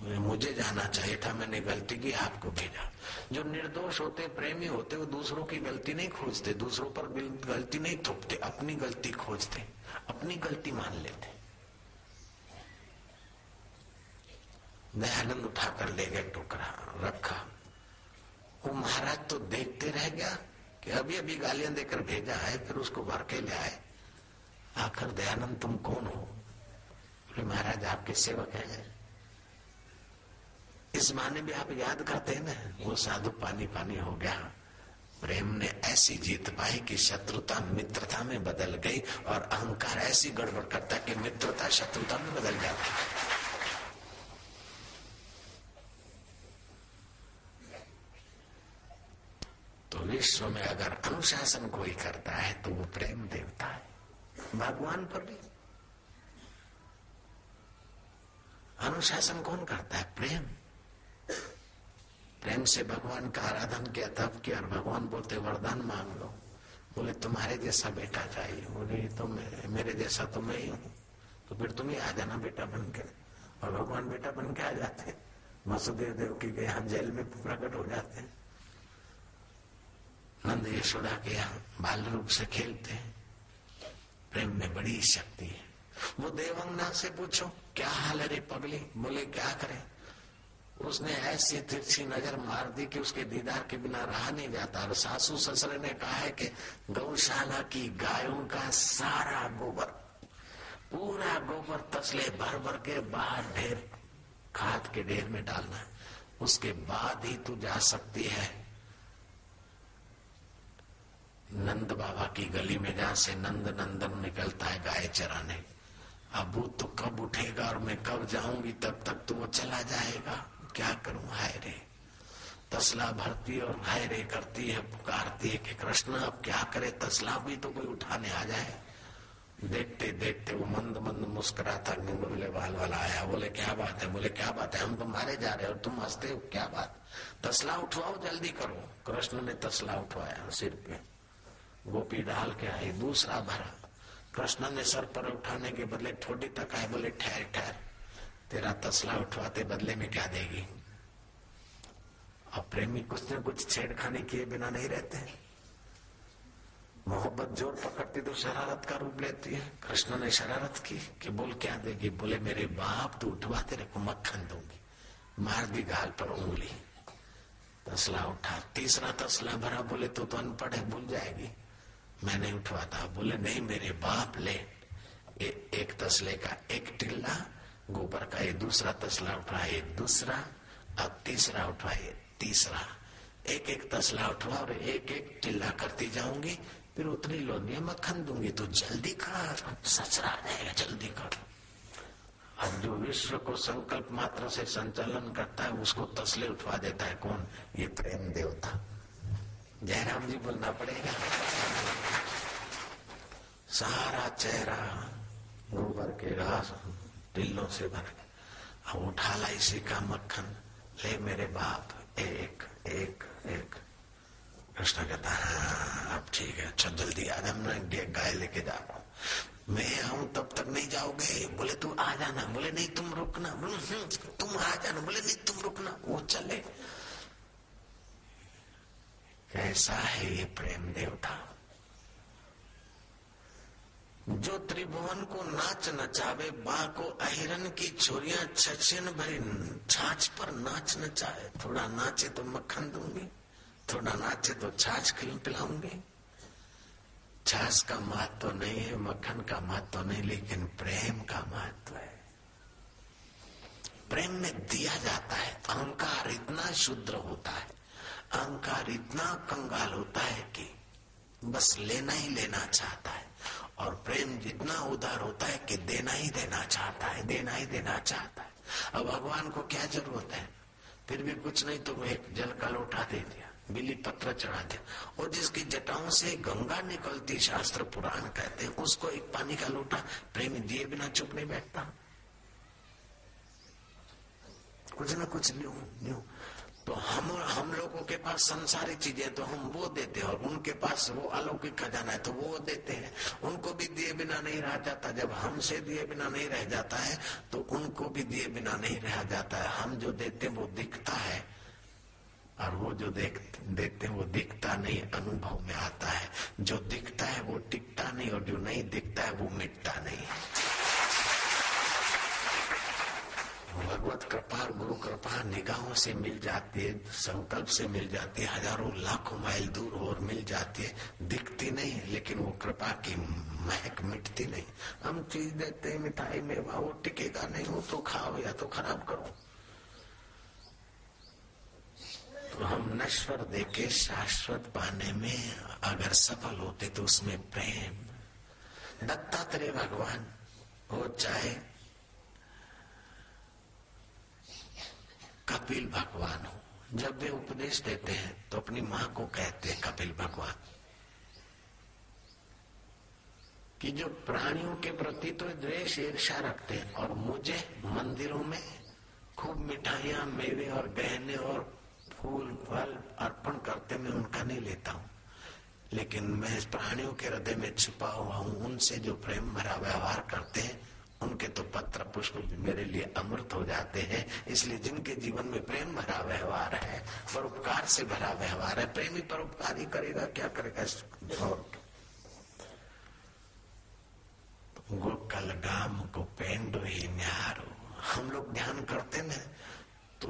मुझे जाना चाहिए था, मैंने गलती की, आपको भेजा। जो निर्दोष होते, प्रेमी होते, वो दूसरों की गलती नहीं खोजते, दूसरों पर गलती नहीं थोपते, अपनी गलती खोजते, अपनी गलती मान लेते। दयानंद उठाकर ले गए टोकरा, रखा। वो महाराज तो देखते रह गया कि अभी अभी गालियाँ देकर भेजा है, फिर उसको भर के ले आए। आखिर दयानंद तुम कौन हो? बोले, महाराज, आपके सेवक हैं। इस माने भी आप याद करते हैं ना, वो साधु पानी पानी हो गया। प्रेम ने ऐसी जीत पाई कि शत्रुता मित्रता में बदल गई और अहंकार ऐसी गड़बड़ करता कि मित्रता शत्रुता में बदल जाती। विश्व में अगर अनुशासन कोई करता है तो वो प्रेम देवता है। भगवान पर भी। अनुशासन कौन करता है? प्रेम। प्रेम से भगवान का आराधन किया तब किया, और भगवान बोलते, वरदान मांग लो। बोले, तुम्हारे जैसा बेटा चाहिए। बोले तो मेरे जैसा तो मैं ही हूँ। तो फिर तुम ही आ जाना बेटा बन के और भगवान बेटा बन के आ जाते हैं। वसुदेव देव की यहाँ जेल में प्रकट हो जाते हैं। नंद यशोदा के यहाँ बाल रूप से खेलते हैं। प्रेम में बड़ी शक्ति है। वो देवंगना से पूछो, क्या हाल है रे पगली? बोले, क्या करे? उसने ऐसी तिरछी नज़र मार दी कि उसके दीदार के बिना रहा नहीं जाता। और सासू ससुर ने कहा है कि गौशाला की गायों का सारा गोबर, पूरा गोबर तसले भर भर के बाहर ढेर खाद के ढेर में डालना उसके बाद ही तू जा सकती है। नंद बाबा की गली में जहाँ से नंद नंदन निकलता है गाय चराने। अब तो कब उठेगा और मैं कब जाऊँगी, तब तक तो वो चला जाएगा। क्या करूँ, हाय रे। तसला भरती और हाय रे करती है, पुकारती है कि कृष्ण, अब क्या करे? तसला भी तो कोई उठाने आ जाए। देखते देखते वो मंद मंद मुस्कुराता बोले, बाल वाला आया। बोले, क्या बात है? बोले, क्या बात है? हम तो मारे जा रहे हो तुम हँसते हो, क्या बात? तसला उठवाओ, जल्दी करो। कृष्ण ने तसला उठवाया सिर पे। गोपी डाल के आई दूसरा भरा। कृष्ण ने सर पर उठाने के बदले ठोडी तक आए बोले ठहर ठहर। तेरा तसला उठवाते बदले में क्या देगी? अब प्रेमी कुछ न कुछ छेड़खानी किए बिना नहीं रहते मोहब्बत ज़ोर पकड़ती तो शरारत का रूप लेती है। कृष्ण ने शरारत की कि बोल क्या देगी? बोले मेरे बाप तो उठवा तेरे को मक्खन दूँगी। मार दी गाल पर उंगली। तसला उठा तीसरा तसला भरा बोले तो, तो अनपढ़ है भूल जाएगी। मैं नहीं उठवाता बोले नहीं मेरे बाप ले। ए, एक तसले का एक टिल्ला गोबर का ये दूसरा तसला उठवाए दूसरा अब तीसरा उठवाए तीसरा। एक एक तसला उठवा और एक एक टिल्ला करती जाऊँगी फिर उतनी लोनिया मक्खन दूँगी तो जल्दी कर। सचरा जाएगा जल्दी कर। अब जो विश्व को संकल्प मात्र से संचालन करता है उसको तसले उठवा देता है कौन? ये प्रेम देवता। जयराम जी बोलना पड़ेगा। सारा चेहरा गोबर के घास टिल्लों से भर। अब उठा ला इसी का मक्खन। ले मेरे बाप एक एक एक। कृष्ण कहता हाँ अब ठीक है अच्छा जल्दी आ जा गाय लेके जा रहा हूँ। मैं आऊँ तब तक नहीं जाओगे। बोले तू आ जाना। बोले नहीं तुम रुकना। हम्म, तुम आ जाना। बोले नहीं तुम रुकना। वो चले। कैसा है ये प्रेम देवता। जो त्रिभुवन को नाच नचावे, बा को अहिरन की छोरियाँ छछन भरी छाछ पर नाच नचाए। थोड़ा नाचे तो मक्खन दूँगी, थोड़ा नाचे तो छाछ पिलाऊँगी। छाछ का महत्व तो नहीं है, मक्खन का महत्व तो नहीं, लेकिन प्रेम का महत्व है। प्रेम में दिया जाता है, अहंकार इतना शुद्र होता है। अहंकार इतना कंगाल होता है कि बस लेना ही लेना चाहता है। और प्रेम जितना उदार होता है कि देना ही देना चाहता है, देना ही देना चाहता है। अब भगवान को क्या ज़रूरत है? फिर भी कुछ नहीं तो एक जल का लोटा दे दिया बिल्ली पत्र चढ़ा दिया। और जिसकी जटाओं से गंगा निकलती शास्त्र पुराण कहते हैं, उसको एक पानी का लोटा प्रेम दिए बिना चुप नहीं बैठता। कुछ ना कुछ ल्यू ल्यू तो हम हम लोगों के पास संसारी चीज़ें तो हम वो देते हैं और उनके पास वो अलौकिक खजाना है तो वो देते हैं। उनको भी दिए बिना नहीं रह जाता। जब हमसे दिए बिना नहीं रह जाता है तो उनको भी दिए बिना नहीं रह जाता है। हम जो देते वो दिखता है। और वो जो देख, देते वो दिखता नहीं, अनुभव में आता है। जो दिखता है, वो टिकता नहीं और जो नहीं दिखता है, वो मिटता नहीं। भगवत कृपा और गुरु कृपा निगाहों से मिल जाती है संकल्प से मिल जाती है हज़ारों लाखों माइल दूर और मिल जाती। है दिखती नहीं, लेकिन वो कृपा की महक मिटती नहीं। हम चीज़ देते हैं, मिठाई में वो टिकेगा नहीं हो तो खाओ या तो खराब करो। तो हम नश्वर देके शाश्वत पाने में अगर सफल होते तो उसमें प्रेम। दत्तात्रेय भगवान हो चाहे कपिल भगवान हो। जब वे उपदेश देते हैं तो अपनी माँ को कहते हैं, कपिल भगवान, कि जो प्राणियों के प्रति तो द्वेष ईर्षा रखते हैं, और मुझे मंदिरों में खूब मिठाइयाँ, मेवे और गहने और फूल, फल अर्पण करते मैं उनका नहीं लेता हूँ। लेकिन मैं प्राणियों के हृदय में छुपा हुआ हूँ, उनसे जो प्रेम भरा व्यवहार करते हैं उनके तो पत्र पुष्प भी मेरे लिए अमृत हो जाते हैं। इसलिए जिनके जीवन में प्रेम भरा व्यवहार है परोपकार से भरा व्यवहार है, प्रेमी परोपकार ही करेगा, क्या करेगा गोकल गाम को पेंडो ही न्यारो। हम लोग ध्यान करते ना तो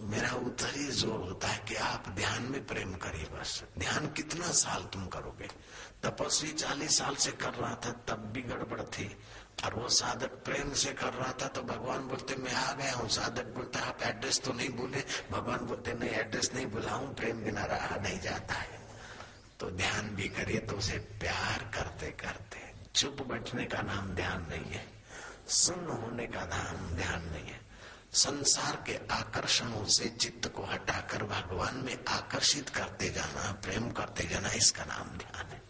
मेरा उधर ही ज़ोर होता है कि आप ध्यान में प्रेम करिए बस। ध्यान कितना साल तुम करोगे? तपस्वी चालीस साल से कर रहा था, तब भी गड़बड़ थी। और वो साधक प्रेम से कर रहा था तो भगवान बोलते, मैं आ गया हूँ। साधक बोलता, आप एड्रेस तो नहीं भूले। भगवान बोलते, नहीं, एड्रेस नहीं हूँ प्रेम बिना रहा नहीं जाता है। तो ध्यान भी करिए तो उसे प्यार करते करते। चुप बैठने का नाम ध्यान नहीं है सुन होने का नाम ध्यान नहीं है। संसार के आकर्षणों से चित्त को हटाकर भगवान में आकर्षित करते जाना, प्रेम करते जाना, इसका नाम ध्यान है।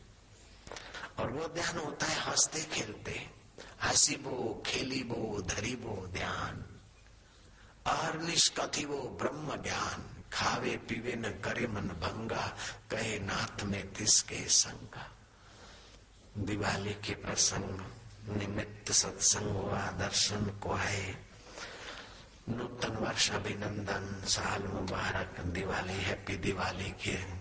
और वो ध्यान होता है हँसते, खेलते। हसीबो, खेलीबो, धरीबो ध्यान। और निष्कथिबो ब्रह्म ज्ञान। खावे पीवे न करे मन भंगा, कहे नाथ में तिसके संगा। दिवाली के प्रसंग, निमित्त सत्संग हुआ, दर्शन को है। नूतन वर्ष अभिनंदन साल मुबारक, दिवाली, हैप्पी दिवाली के।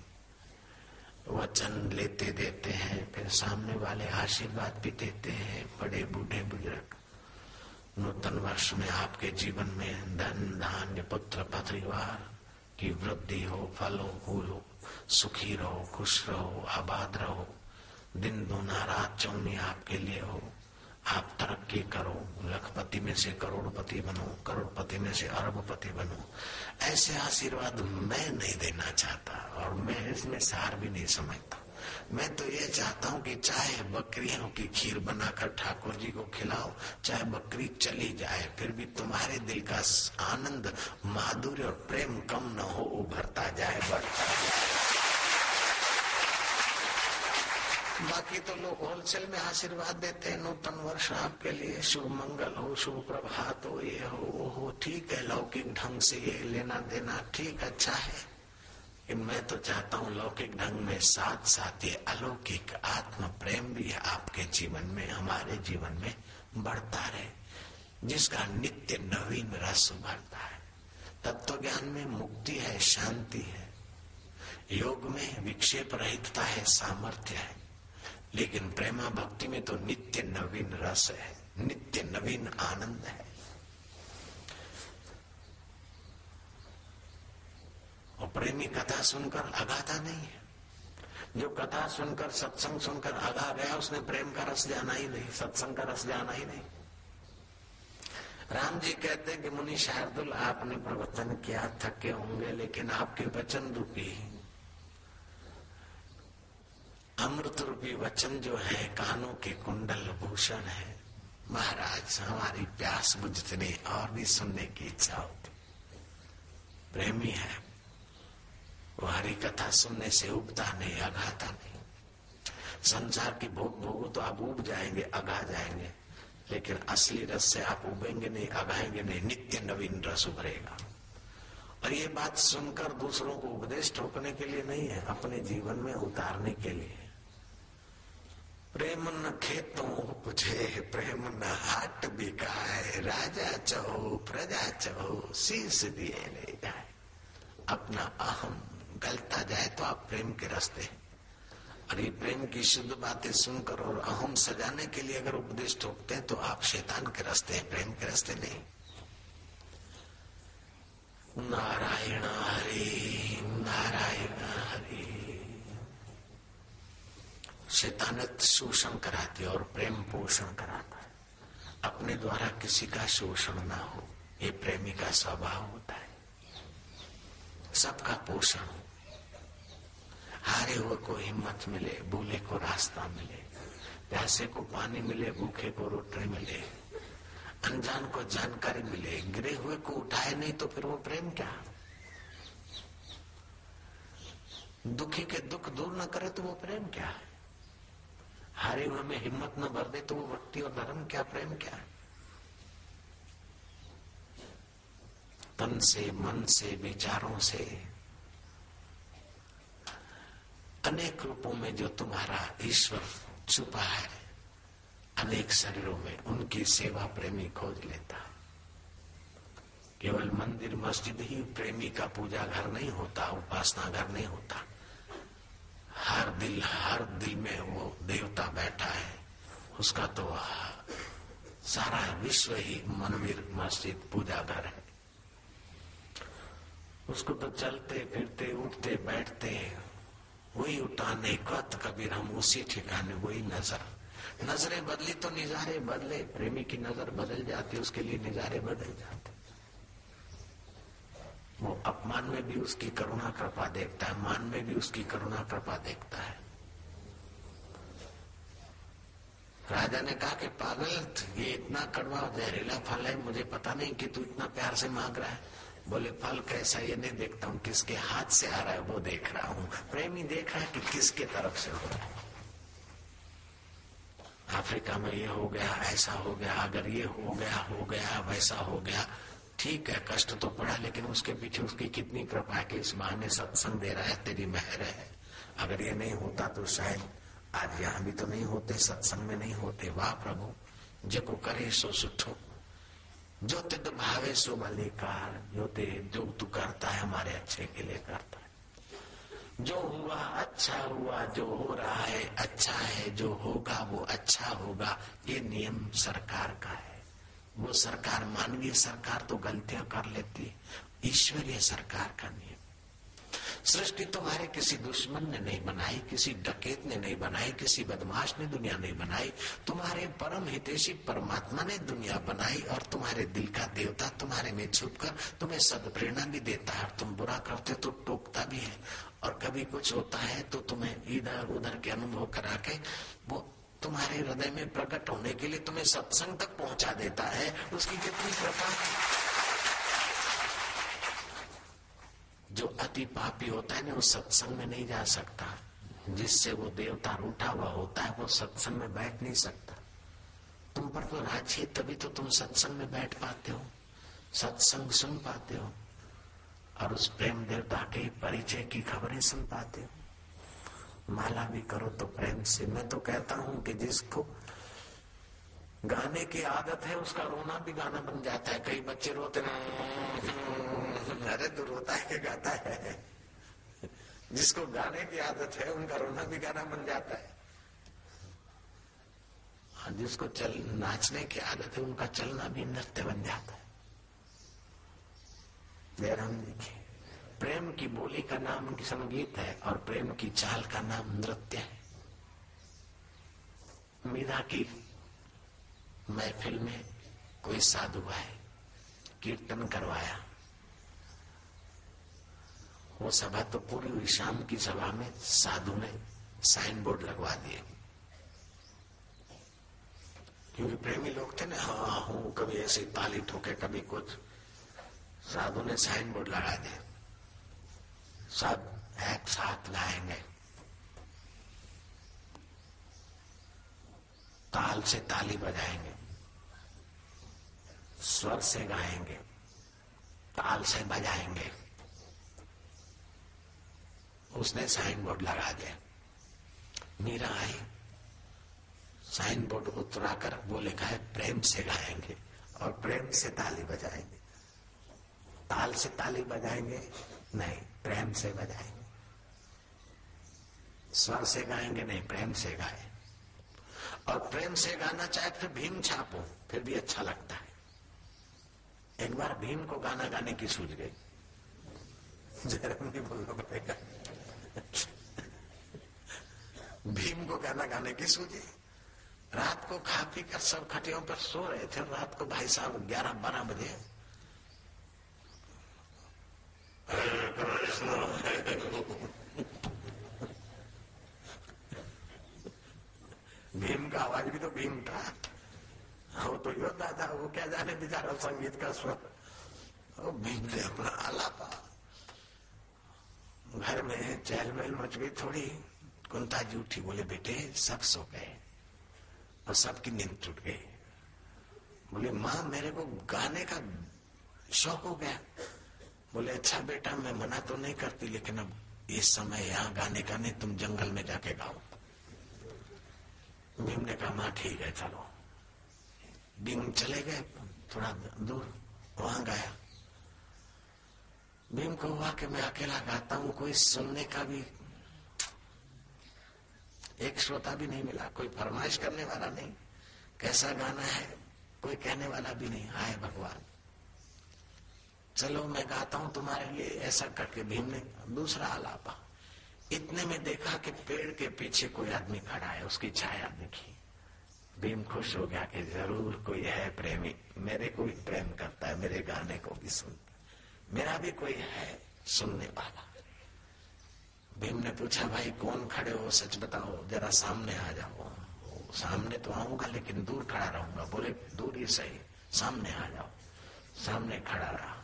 वचन लेते देते हैं, फिर सामने वाले आशीर्वाद भी देते हैं, बड़े बूढ़े बुज़ुर्ग। नूतन वर्ष में आपके जीवन में धन, धान्य, पुत्र, परिवार की वृद्धि हो, फल हो सुखी रहो, खुश रहो, आबाद रहो दिन दूना रात चौनी आपके लिए हो। आप तरक्की करो, लखपति में से करोड़पति बनो, करोड़पति में से अरबपति बनो। ऐसे आशीर्वाद मैं नहीं देना चाहता और मैं इसमें सार भी नहीं समझता। मैं तो ये चाहता हूँ कि चाहे बकरियों की खीर बनाकर ठाकुर जी को खिलाओ, चाहे बकरी चली जाए, फिर भी तुम्हारे दिल का आनंद, माधुर्य और प्रेम कम न हो, उभरता जाए, बढ़ता जाए। बाकी तो लोग होलसेल में आशीर्वाद देते हैं। नूतन वर्ष आपके लिए शुभ मंगल हो, शुभ प्रभात हो, ये हो, वो हो। ठीक है, लौकिक ढंग से ये लेना देना ठीक अच्छा है। लेकिन मैं तो चाहता हूँ लौकिक ढंग में साथ साथ ये अलौकिक आत्म प्रेम भी आपके जीवन में, हमारे जीवन में बढ़ता रहे, जिसका नित्य नवीन रस उभरता है। तत्व ज्ञान में मुक्ति है, शांति है। योग में विक्षेप रहितता है, सामर्थ्य है। लेकिन प्रेमा भक्ति में तो नित्य नवीन रस है, नित्य नवीन आनंद है। और प्रेमी कथा सुनकर अगाता नहीं है। जो कथा सुनकर, सत्संग सुनकर आगा गया, उसने प्रेम का रस जाना ही नहीं, सत्संग का रस जाना ही नहीं। राम जी कहते हैं कि मुनि शार्दुल, आपने प्रवचन किया, थके होंगे, लेकिन आपके वचन रूपी अमृत रूपी वचन जो है, कानों के कुंडल भूषण है। महाराज, हमारी प्यास बुझतने और भी सुनने की इच्छा होती। प्रेमी है। वो हरी कथा सुनने से उगता नहीं अघाता नहीं। संसार की भोग भोगो तो आप उब जाएँगे अघा जाएँगे। लेकिन असली रस से आप उबेंगे नहीं अघाएँगे नहीं, नित्य नवीन रस उभरेगा। और ये बात सुनकर दूसरों को उपदेश ठोकने के लिए नहीं है, अपने जीवन में उतारने के लिए। प्रेम न खेतों उपजे, प्रेम न हाट बिकाए। राजा चहो, प्रजा चहो, शीश दिए ले जाए। अपना अहम गलता जाए तो आप प्रेम के रास्ते और ये प्रेम की शुद्ध बातें सुनकर और अहम सजाने के लिए अगर उपदेश ठोकते हैं तो आप शैतान के रास्ते हैं, प्रेम के रास्ते नहीं। नारायण हरि नारायण हरि। शैतानत शोषण कराती और प्रेम पोषण कराता है। अपने द्वारा किसी का शोषण ना हो, ये प्रेमी का स्वभाव होता है। सबका पोषण हो। हारे हुए को हिम्मत मिले, भूले को रास्ता मिले। प्यासे को पानी मिले, भूखे को रोटी मिले। अनजान को जानकारी मिले, गिरे हुए को उठाए, नहीं तो फिर वो प्रेम क्या? दुखी के दुख दूर न करे तो वो प्रेम क्या? है हारे में हिम्मत न भर दे तो वो भक्ति और धर्म क्या, प्रेम क्या? तन से, मन से, विचारों से, अनेक रूपों में जो तुम्हारा ईश्वर छुपा है, अनेक शरीरों में उनकी सेवा प्रेमी खोज लेता। है केवल मंदिर, मस्जिद ही प्रेमी का पूजा घर नहीं होता, उपासना घर नहीं होता। हर दिल हर दिल में वो देवता बैठा है। उसका तो सारा विश्व ही मंदिर मस्जिद पूजा घर है। उसको तो चलते, फिरते, उठते, बैठते, वही उठाने कत कबीर हम उसी ठिकाने, वही नज़र। नज़रें बदली तो निजारे बदले, प्रेमी की नज़र बदल जाती, उसके लिए निजारे बदल जाते। वो अपमान में भी उसकी करुणा कृपा देखता है, मान में भी उसकी करुणा कृपा देखता है। राजा ने कहा कि पागल, ये इतना कड़वा जहरीला फल है, मुझे पता नहीं कि तू इतना प्यार से मांग रहा है। बोले, फल कैसा ये नहीं देखता हूँ, किसके हाथ से आ रहा है, वो देख रहा हूँ। प्रेमी देख रहा है कि किसके तरफ़ से हो रहा है। अफ्रीका में ये हो गया, ऐसा हो गया, अगर ये हो गया हो गया, वैसा हो गया ठीक है, कष्ट तो पड़ा, लेकिन उसके पीछे उसकी कितनी कृपा है कि इस माँ ने सत्संग दे रहा है, तेरी मेहर है। अगर ये नहीं होता तो शायद आज यहाँ भी तो नहीं होते, सत्संग में नहीं होते। वाह प्रभु, जेको करे सो सुठो। जो तिद भावे सो मलिकार जो ते जो तू करता है, हमारे अच्छे के लिए करता है। जो हुआ अच्छा हुआ, जो हो रहा है अच्छा है, जो होगा वो अच्छा होगा, ये नियम सरकार का है। वो सरकार, मानवीय सरकार तो गलतियाँ कर लेती ईश्वरीय सरकार का नियम। सृष्टि तुम्हारे किसी दुश्मन ने नहीं बनाई, किसी डकेत ने नहीं बनाई, किसी बदमाश ने दुनिया नहीं बनाई। तुम्हारे परम हितेशी परमात्मा ने दुनिया बनाई और तुम्हारे दिल का देवता तुम्हारे में छुप कर तुम्हें सद प्रेरणा भी देता है तुम बुरा करते तो टोकता भी है। और कभी कुछ होता है तो तुम्हें इधर उधर के अनुभव करा के वो तुम्हारे हृदय में प्रकट होने के लिए तुम्हें सत्संग तक पहुँचा देता है। उसकी कितनी कृपा। जो अति पापी होता है ना, वो सत्संग में नहीं जा सकता। जिससे वो देवता रूठा हुआ होता है, वो सत्संग में बैठ नहीं सकता। तुम पर तो राज्य तभी तो तुम सत्संग में बैठ पाते हो, सत्संग सुन पाते हो, और उस प्रेम देवता के परिचय की खबरें सुन पाते हो। माला भी करो तो प्रेम से। मैं तो कहता हूँ कि जिसको गाने की आदत है, उसका रोना भी गाना बन जाता है। कई बच्चे रोते अरे तो रोता है गाता है? जिसको गाने की आदत है, उनका रोना भी गाना बन जाता है। और जिसको चल नाचने की आदत है, उनका चलना भी नृत्य बन जाता है। जयराम जी की। प्रेम की बोली का नाम संगीत है और प्रेम की चाल का नाम नृत्य है। मीरा की महफिल में कोई साधु आए कीर्तन करवाया। वो सभा तो पूरी हुई, शाम की सभा में साधु ने साइन बोर्ड लगवा दिए। क्योंकि प्रेमी लोग थे ना हाँ हूँ कभी ऐसे ताली ठोके, कभी कुछ। साधु ने साइन बोर्ड लगा दिया। सब एक साथ लाएँगे। ताल से ताली बजाएँगे। स्वर से गाएँगे। ताल से बजाएँगे। उसने साइन बोर्ड लगा दिया। मीरा आई। साइन बोर्ड उतराकर वो लिखा है प्रेम से गाएँगे और प्रेम से ताली बजाएँगे। ताल से ताली बजाएँगे। नहीं, प्रेम से बजाएँगे स्वर से गाएँगे नहीं, प्रेम से गाए। और प्रेम से गाना चाहे फिर भीम छापो, फिर भी अच्छा लगता है। एक बार भीम को गाना गाने की सूझ गई। नहीं बोलना पड़ेगा भीम को गाना गाने की सूझी रात को खा पी कर सब खटियों पर सो रहे थे, रात को भाई साहब ग्यारह बारह बजे भीम का आवाज़ भी तो भीम था वो तो योद्धा था वो क्या जाने बेचारा संगीत का स्वर। वो भीम ने अपना आलापा घर में चहलमहल मच गई थोड़ी कुंता जी उठी बोले, बेटे, सब सो गए। और सबकी नींद टूट गई बोले, माँ, मेरे को गाने का शौक हो गया। बोले अच्छा बेटा, मैं मना तो नहीं करती, लेकिन अब इस समय यहाँ गाने का नहीं तुम जंगल में जाके गाओ। भीम ने कहा माँ ठीक है, चलो। भीम चले गए, थोड़ा दूर, वहाँ गया। भीम को हुआ कि मैं अकेला गाता हूँ, कोई सुनने का भी एक श्रोता भी नहीं मिला, कोई फरमाइश करने वाला नहीं, कैसा गाना है, कोई कहने वाला भी नहीं आए भगवान। चलो मैं गाता हूँ तुम्हारे लिए ऐसा करके भीम ने दूसरा आलापा। इतने में देखा कि पेड़ के पीछे कोई आदमी खड़ा है, उसकी छाया दिखी। भीम खुश हो गया कि ज़रूर कोई है प्रेमी। मेरे को भी प्रेम करता है, मेरे गाने को भी सुनता मेरा भी कोई है सुनने वाला। भीम ने पूछा, भाई, कौन खड़े हो? सच बताओ, जरा सामने आ जाओ। सामने तो आऊँगा, लेकिन दूर खड़ा रहूँगा। बोले, दूर ही सही, सामने आ जाओ। सामने खड़ा रहा।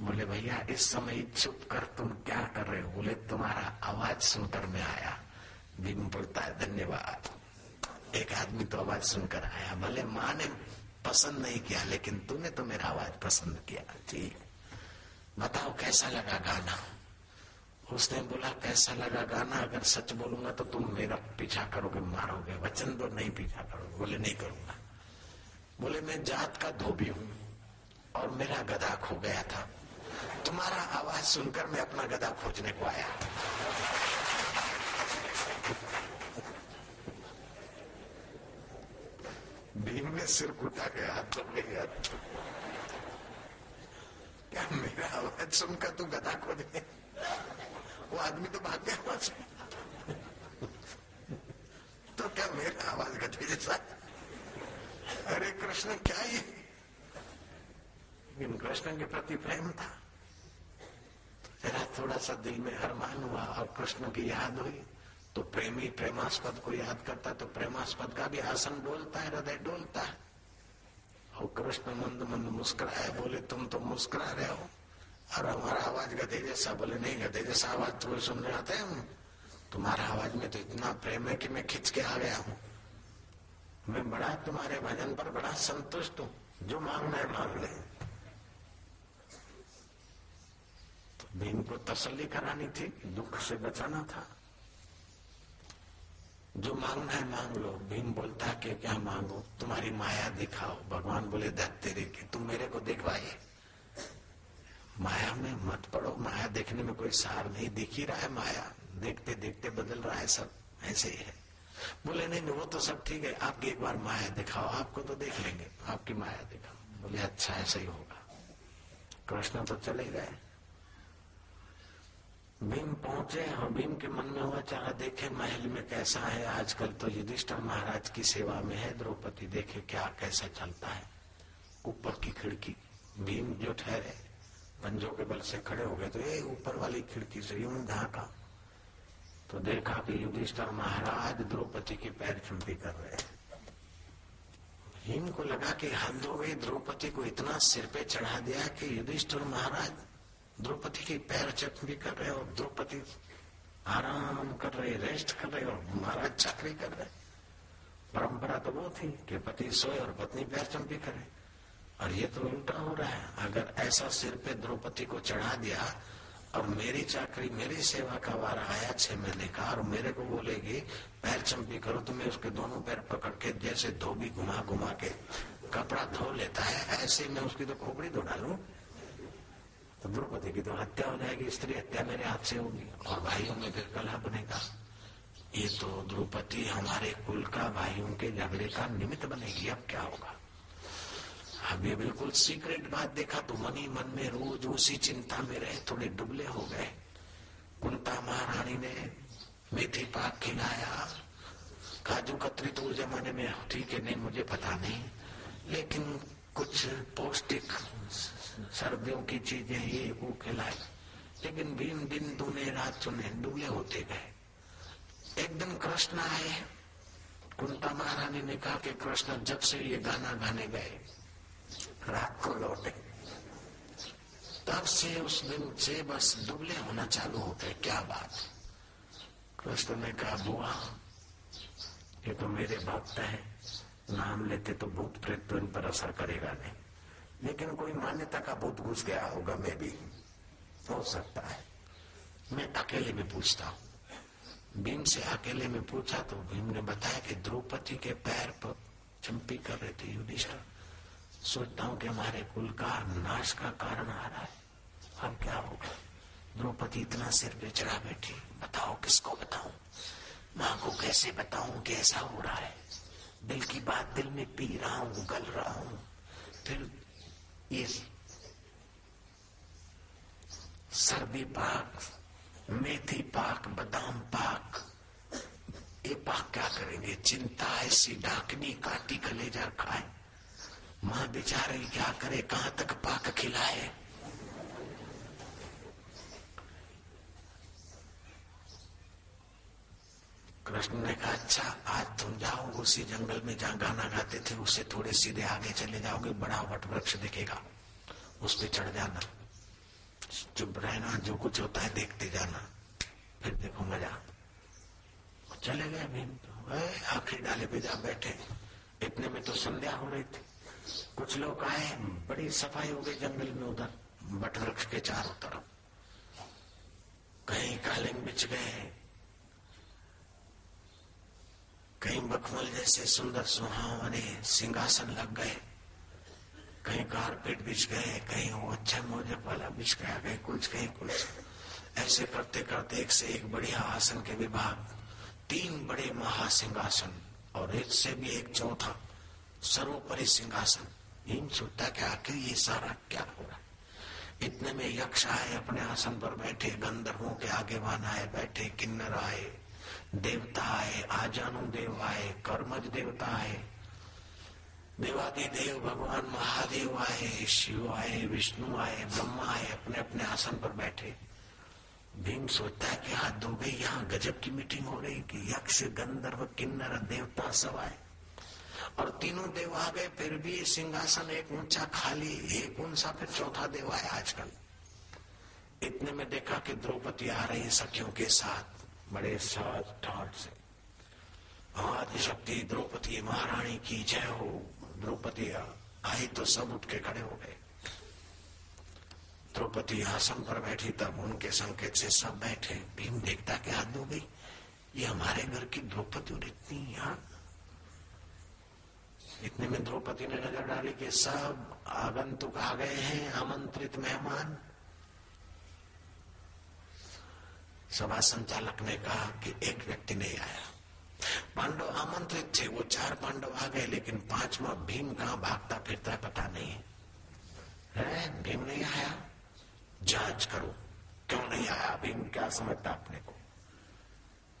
बोले, भैया, इस समय चुप कर तुम क्या कर रहे हो? बोले, तुम्हारा आवाज़ सुनकर मैं आया। भीम बोलता है, धन्यवाद। एक आदमी तो आवाज़ सुनकर आया। भले माँ ने पसंद नहीं किया, लेकिन तूने तो मेरा आवाज़ पसंद किया। ठीक बताओ, कैसा लगा गाना? उसने बोला, कैसा लगा गाना? अगर सच बोलूँगा तो तुम मेरा पीछा करोगे, मारोगे, वचन तो नहीं पीछा करोगे। बोले, नहीं करूँगा। बोले, मैं जात का धोबी हूँ और मेरा गधा खो गया था। तुम्हारा आवाज़ सुनकर मैं अपना गधा खोजने को आया। भीम में सिर कुटा गया, हाथ तो गया। क्या मेरा आवाज़ सुनकर तू गधा खोजने? वो आदमी तो भाग गया से तो क्या मेरा आवाज़ गधे जैसा? अरे कृष्ण, क्या ये? कृष्ण के प्रति प्रेम था। थोड़ा सा दिल में अरमान हुआ और कृष्ण की याद हुई तो प्रेमी प्रेमास्पद को याद करता तो प्रेमास्पद का भी आसन डोलता है, हृदय डोलता है। और कृष्ण मंद मंद मुस्कुराए बोले, तुम तो मुस्कुरा रहे हो। और हमारा आवाज़ गधे जैसा, बोले, नहीं गधे जैसा आवाज़ तुम्हें सुनने आते हैं तुम्हारा आवाज़ में तो इतना प्रेम है कि मैं खिंच के आ गया हूँ। मैं बड़ा तुम्हारे भजन पर बड़ा संतुष्ट हूँ। जो मांगना है मांग ले। भीम को तसल्ली करानी थी दुख से बचाना था। जो मांगना है, मांग लो। भीम बोलता है कि क्या मांगो? तुम्हारी माया दिखाओ। भगवान बोले दत्त तेरे की, तुम मेरे को दिखवाइए। माया में मत पड़ो। माया देखने में कोई सार नहीं। दिख ही रहा है माया। देखते देखते बदल रहा है सब। ऐसे ही है। बोले नहीं, वो तो सब ठीक है। आपकी एक बार माया दिखाओ। आपको तो देख लेंगे। आपकी माया दिखाओ। बोले अच्छा ऐसा ही होगा। कृष्ण तो चले गए। भीम पहुँचे और भीम के मन में हुआ, चला देखे महल में कैसा है। आजकल तो युधिष्ठर महाराज की सेवा में है। द्रौपदी देखे क्या, कैसा चलता है। ऊपर की खिड़की, भीम जो ठहरे पंजों के बल से खड़े हो गए तो ये ऊपर वाली खिड़की से यूँ झाका तो देखा कि युधिष्ठर महाराज द्रौपदी के पैर चुंपी कर रहे हैं। भीम को लगा कि हद हो गई द्रौपदी को इतना सिर पे चढ़ा दिया कि युधिष्ठर महाराज द्रौपदी के पैर चटनी कर रहे और द्रौपदी आराम कर रहे रेस्ट कर रहे और महाराज चाकरी कर रहे। परंपरा तो वो थी कि पति सोए और पत्नी पैर चंपी करे। और ये तो उल्टा हो रहा है। अगर ऐसा सिर पे द्रौपदी को चढ़ा दिया और मेरी चाकरी, मेरी सेवा का वारा आया छह महीने का और मेरे को बोलेगी, पैर चंपी करो तो मैं उसके दोनों पैर पकड़ के जैसे धोबी घुमा घुमा के कपड़ा धो लेता है, ऐसे मैं उसकी तो खोपड़ी धो डालू। तो द्रौपदी की तो हत्या हो जाएगी स्त्री हत्या मेरे हाथ से होगी। और भाइयों में फिर कलह बनेगा ये तो द्रौपदी हमारे कुल का, भाइयों के झगड़े का निमित्त बनेगी। अब क्या होगा? अब ये बिल्कुल सीक्रेट बात देखा तो मन ही मन में रोज उसी चिंता में रहे, थोड़े डुबले हो गए। कुंता महारानी ने मेथी पाक खिलाया। काजू कतरी तो जमाने में ठीक है नहीं, मुझे पता नहीं। लेकिन कुछ पौष्टिक सर्दियों की चीज़ें ये, वो खिलाए। लेकिन भीम दिन दूने रात चुने डूले होते गए। एक दिन कृष्ण आए। कुंता महारानी ने कहा कि कृष्ण, जब से ये गाना गाने गए, रात को लौटे। तब से उस दिन से बस दुबले होना चालू हो गए। क्या बात। कृष्ण ने कहा, बुआ, ये तो मेरे भक्त है। नाम लेते तो भूत प्रेत तो इन पर असर करेगा नहीं। लेकिन कोई मान्यता का भूत घुस गया होगा, मैं भी। हो सकता है। मैं अकेले में पूछता हूँ। भीम से अकेले में पूछा तो भीम ने बताया कि द्रौपदी के पैर पर चंपी कर रहे थे युधिष्ठर। सोचता हूँ कि हमारे कुल का नाश का कारण आ रहा है। अब क्या होगा? द्रौपदी इतना सिर पे चढ़ा बैठी। बताओ, किसको बताऊँ? माँ को कैसे बताऊँ कि ऐसा हो रहा है? दिल की बात दिल में पी रहा हूँ, गल रहा हूँ। फिर ये सर्दी पाक, मेथी पाक, बादाम पाक, ये पाक क्या करेंगे? चिंता ऐसी ढाकनी, काटी कलेजा खाए। माँ बेचारे क्या करे? कहाँ तक पाक खिलाए? कृष्ण ने कहा अच्छा आज तुम जाओ, उसी जंगल में जहाँ गाना गाते थे उससे थोड़े सीधे आगे चले जाओगे, बड़ा वट वृक्ष दिखेगा। उस पर चढ़ जाना। चुप रहना, जो कुछ होता है देखते जाना। फिर देखो मज़ा। चले गए भीम आखिरी डाले पे जा बैठे। इतने में तो संध्या हो रही थी। कुछ लोग आए, बड़ी सफ़ाई हो गई जंगल में उधर बट वृक्ष के चारों तरफ़। कहीं कालिंग बिछ गए कहीं बखमल जैसे सुंदर सुहावने सिंहासन लग गए, कहीं कारपेट बिछ गए, कहीं वो अच्छा मोजे वाला बिछ गया, कहीं कुछ कहीं कुछ। ऐसे करते करते एक से एक बढ़िया आसन के विभाग, तीन बड़े महासिंहासन और इससे भी एक चौथा सर्वोपरि सिंहासन। इन सोचता कि आखिर ये सारा क्या हो रहा है इतने में यक्ष आए अपने आसन पर बैठे, गंधर्वों के आगे वान आए, बैठे, किन्नर आए देवता आए आजानु देव आए कर्मज देवता आए देवादि देव भगवान महादेव आए, शिव आए, विष्णु आए, ब्रह्मा आए अपने अपने आसन पर बैठे। भीम सोचता है कि हाथ धो गई यहाँ गजब की मीटिंग हो रही कि यक्ष, गंधर्व, किन्नर, देवता सब आए। और तीनों देव आ गए, फिर भी सिंहासन एक ऊँचा खाली, एक ऊँचा, फिर चौथा देव आया आजकल। इतने में देखा कि द्रौपदी आ रही है सखियों के साथ। बड़े साज ठाट से। आदि शक्ति द्रौपदी महारानी की जय हो। द्रौपदी आई तो सब उठ के खड़े हो गए। द्रौपदी आसन पर बैठी तब उनके संकेत से सब बैठे। भीम देखता के हाथ धो गई। ये हमारे घर की द्रौपदी और इतनी यहाँ इतने में द्रौपदी ने नज़र डाली कि सब आगंतुक आ गए हैं, आमंत्रित मेहमान। सभा संचालक ने कहा कि एक व्यक्ति नहीं आया। पांडव आमंत्रित थे, वो चार पांडव आ गए, लेकिन पांचवा भीम कहा भागता फिरता पता नहीं। है, भीम नहीं आया? जाँच करो, क्यों नहीं आया? भीम क्या समझता अपने को?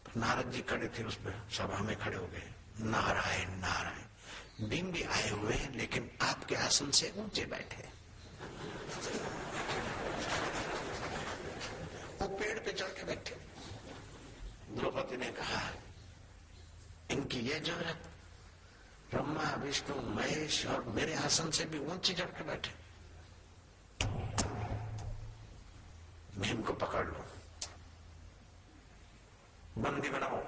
तो नारद जी खड़े थे उसमें सभा में खड़े हो गए। नारायण नारायण, भीम भी आए हुए हैं, लेकिन आपके आसन से ऊँचे बैठे वो पेड़ पे चढ़ के बैठे। द्रौपदी ने कहा, इनकी ये ज़रूरत, ब्रह्मा, विष्णु, महेश और मेरे आसन से भी ऊँची चढ़ के बैठे। भीम को पकड़ लो। बंदी बनाओ।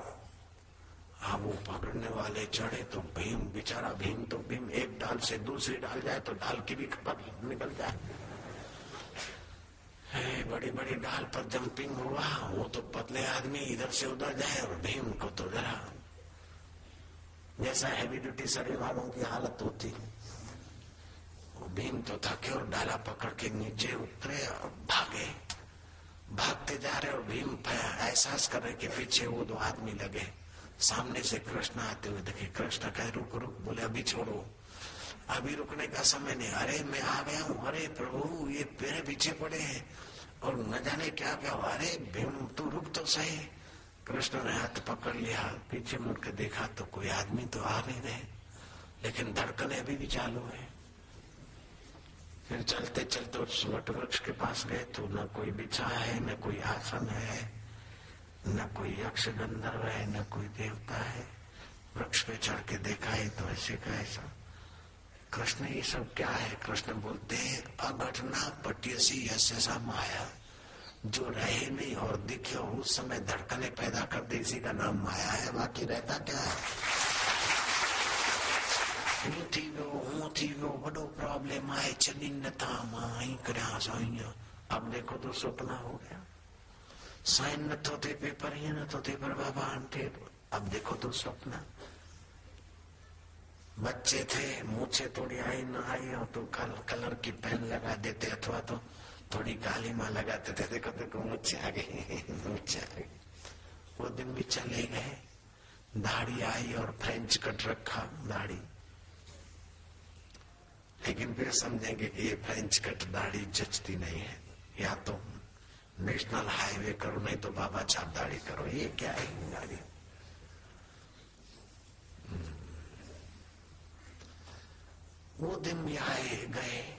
हाँ वो पकड़ने वाले चढ़े तो भीम, बेचारा भीम तो भीम, एक डाल से दूसरी डाल जाए तो डाल की भी खबर निकल जाए। बड़ी बड़ी डाल पर जंपिंग हुआ। वो तो पतले आदमी इधर से उधर जाए और भीम को तो जरा जैसा हैवी ड्यूटी शरीर वालों की हालत होती। वो भीम तो थके और डाला पकड़ के नीचे उतरे और भागे। भागते जा रहे और भीम एहसास कर रहे कि पीछे वो दो आदमी लगे। सामने से कृष्ण आते हुए देखे। कृष्ण कहे, रुक रुक, बोले, अभी छोड़ो। अभी रुकने का समय नहीं। अरे, मैं आ गया हूँ। अरे, प्रभु, ये मेरे पीछे पड़े हैं और न जाने क्या क्या अरे भीम, तू रुक तो सही। कृष्ण ने हाथ पकड़ लिया। पीछे मुड़ के देखा तो कोई आदमी तो आ नहीं रहे। लेकिन धड़कने अभी भी चालू है। फिर चलते चलते उस वट वृक्ष के पास गए तो न कोई बिछा है, न कोई आसन है, न कोई यक्ष गंधर्व है, न कोई देवता है। वृक्ष पे चढ़ के देखा है तो ऐसे का ऐसा। कृष्ण, ये सब क्या है? कृष्ण बोलते हैं, अघटना पटियसी यशा माया, जो रहे नहीं और दिखे उस समय धड़कने पैदा कर दे, इसी का नाम माया है। बाकी रहता क्या है? थी वियो हूँ थी वियो वॾो प्रॉब्लम आहे जॾहिं नथा माँ हीअं अब देखो तो सपना हो गया। साइन न तो थे पेपर पर न तो थे पर बाबा हाणे अब देखो तो सपना। बच्चे थे मुझे थोड़ी आई न आई हो तो कल कलर की पेन लगा देते, अथवा तो थोड़ी काली माँ लगाते थे देखो देखो मुझे आ गई मुझे आ गई। वो दिन भी चले गए। दाढ़ी आई और फ्रेंच कट रखा, दाढ़ी। लेकिन फिर समझेंगे कि ये फ्रेंच कट दाढ़ी जचती नहीं है। या तो नेशनल हाईवे करो, नहीं तो बाबा चापदाड़ी करो। ये क्या है गाड़ी वो दिन भी आए, गए।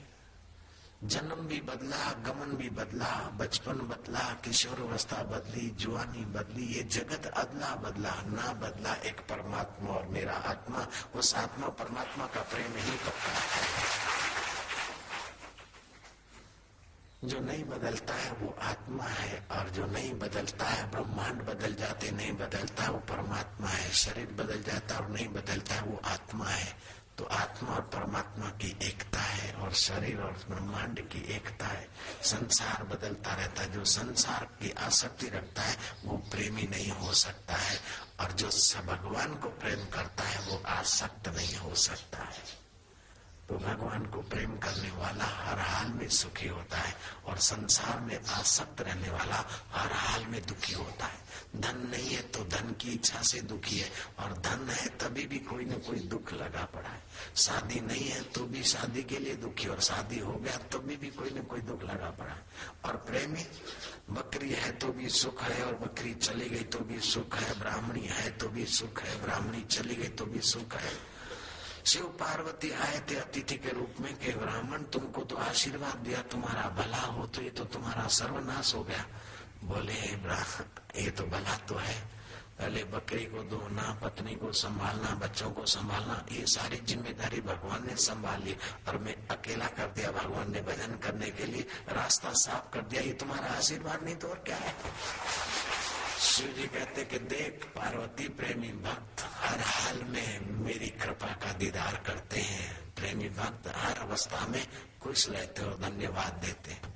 जन्म भी बदला, गमन भी बदला, बचपन बदला, किशोर अवस्था बदली जुआनी बदली, ये जगत अदला बदला, ना बदला एक परमात्मा और मेरा आत्मा। उस आत्मा परमात्मा का प्रेम ही पक्का है। जो नहीं बदलता है, वो आत्मा है, और जो नहीं बदलता है, ब्रह्मांड बदल जाते, नहीं बदलता, वो परमात्मा है। शरीर बदल जाता और नहीं बदलता है वो आत्मा है। तो आत्मा और परमात्मा की एकता है और शरीर और ब्रह्मांड की एकता है। संसार बदलता रहता है। जो संसार की आसक्ति रखता है, वो प्रेमी नहीं हो सकता है। और जो भगवान को प्रेम करता है, वो आसक्त नहीं हो सकता है। तो भगवान को प्रेम करने वाला हर हाल में सुखी होता है और संसार में आसक्त रहने वाला हर हाल में दुखी होता है। धन नहीं है तो धन की इच्छा से दुखी है। और धन है तभी भी कोई न कोई दुख लगा पड़ा है। शादी नहीं है तो भी शादी के लिए दुखी। और शादी हो गया तो भी, भी कोई न कोई दुख लगा पड़ा है। और प्रेमी बकरी है तो भी सुख है। और बकरी चली गई तो भी सुख है। ब्राह्मणी है तो भी सुख है। ब्राह्मणी चली गई तो भी सुख है। शिव पार्वती आए थे अतिथि के रूप में के ब्राह्मण तुमको तो आशीर्वाद दिया। तुम्हारा भला हो तो ये तो तुम्हारा सर्वनाश हो गया। बोले ब्राह्मण ये तो भला तो है। पहले बकरी को धोना, पत्नी को संभालना, बच्चों को संभालना, ये सारी ज़िम्मेदारी भगवान ने संभाल ली। और मैं अकेला कर दिया भगवान ने भजन करने के लिए। रास्ता साफ़ कर दिया, ये तुम्हारा आशीर्वाद नहीं तो और क्या है? शिव जी कहते कि देख, पार्वती प्रेमी भक्त, हर हाल में मेरी कृपा का दीदार करते हैं। प्रेमी भक्त हर अवस्था में खुश रहते और धन्यवाद देते हैं।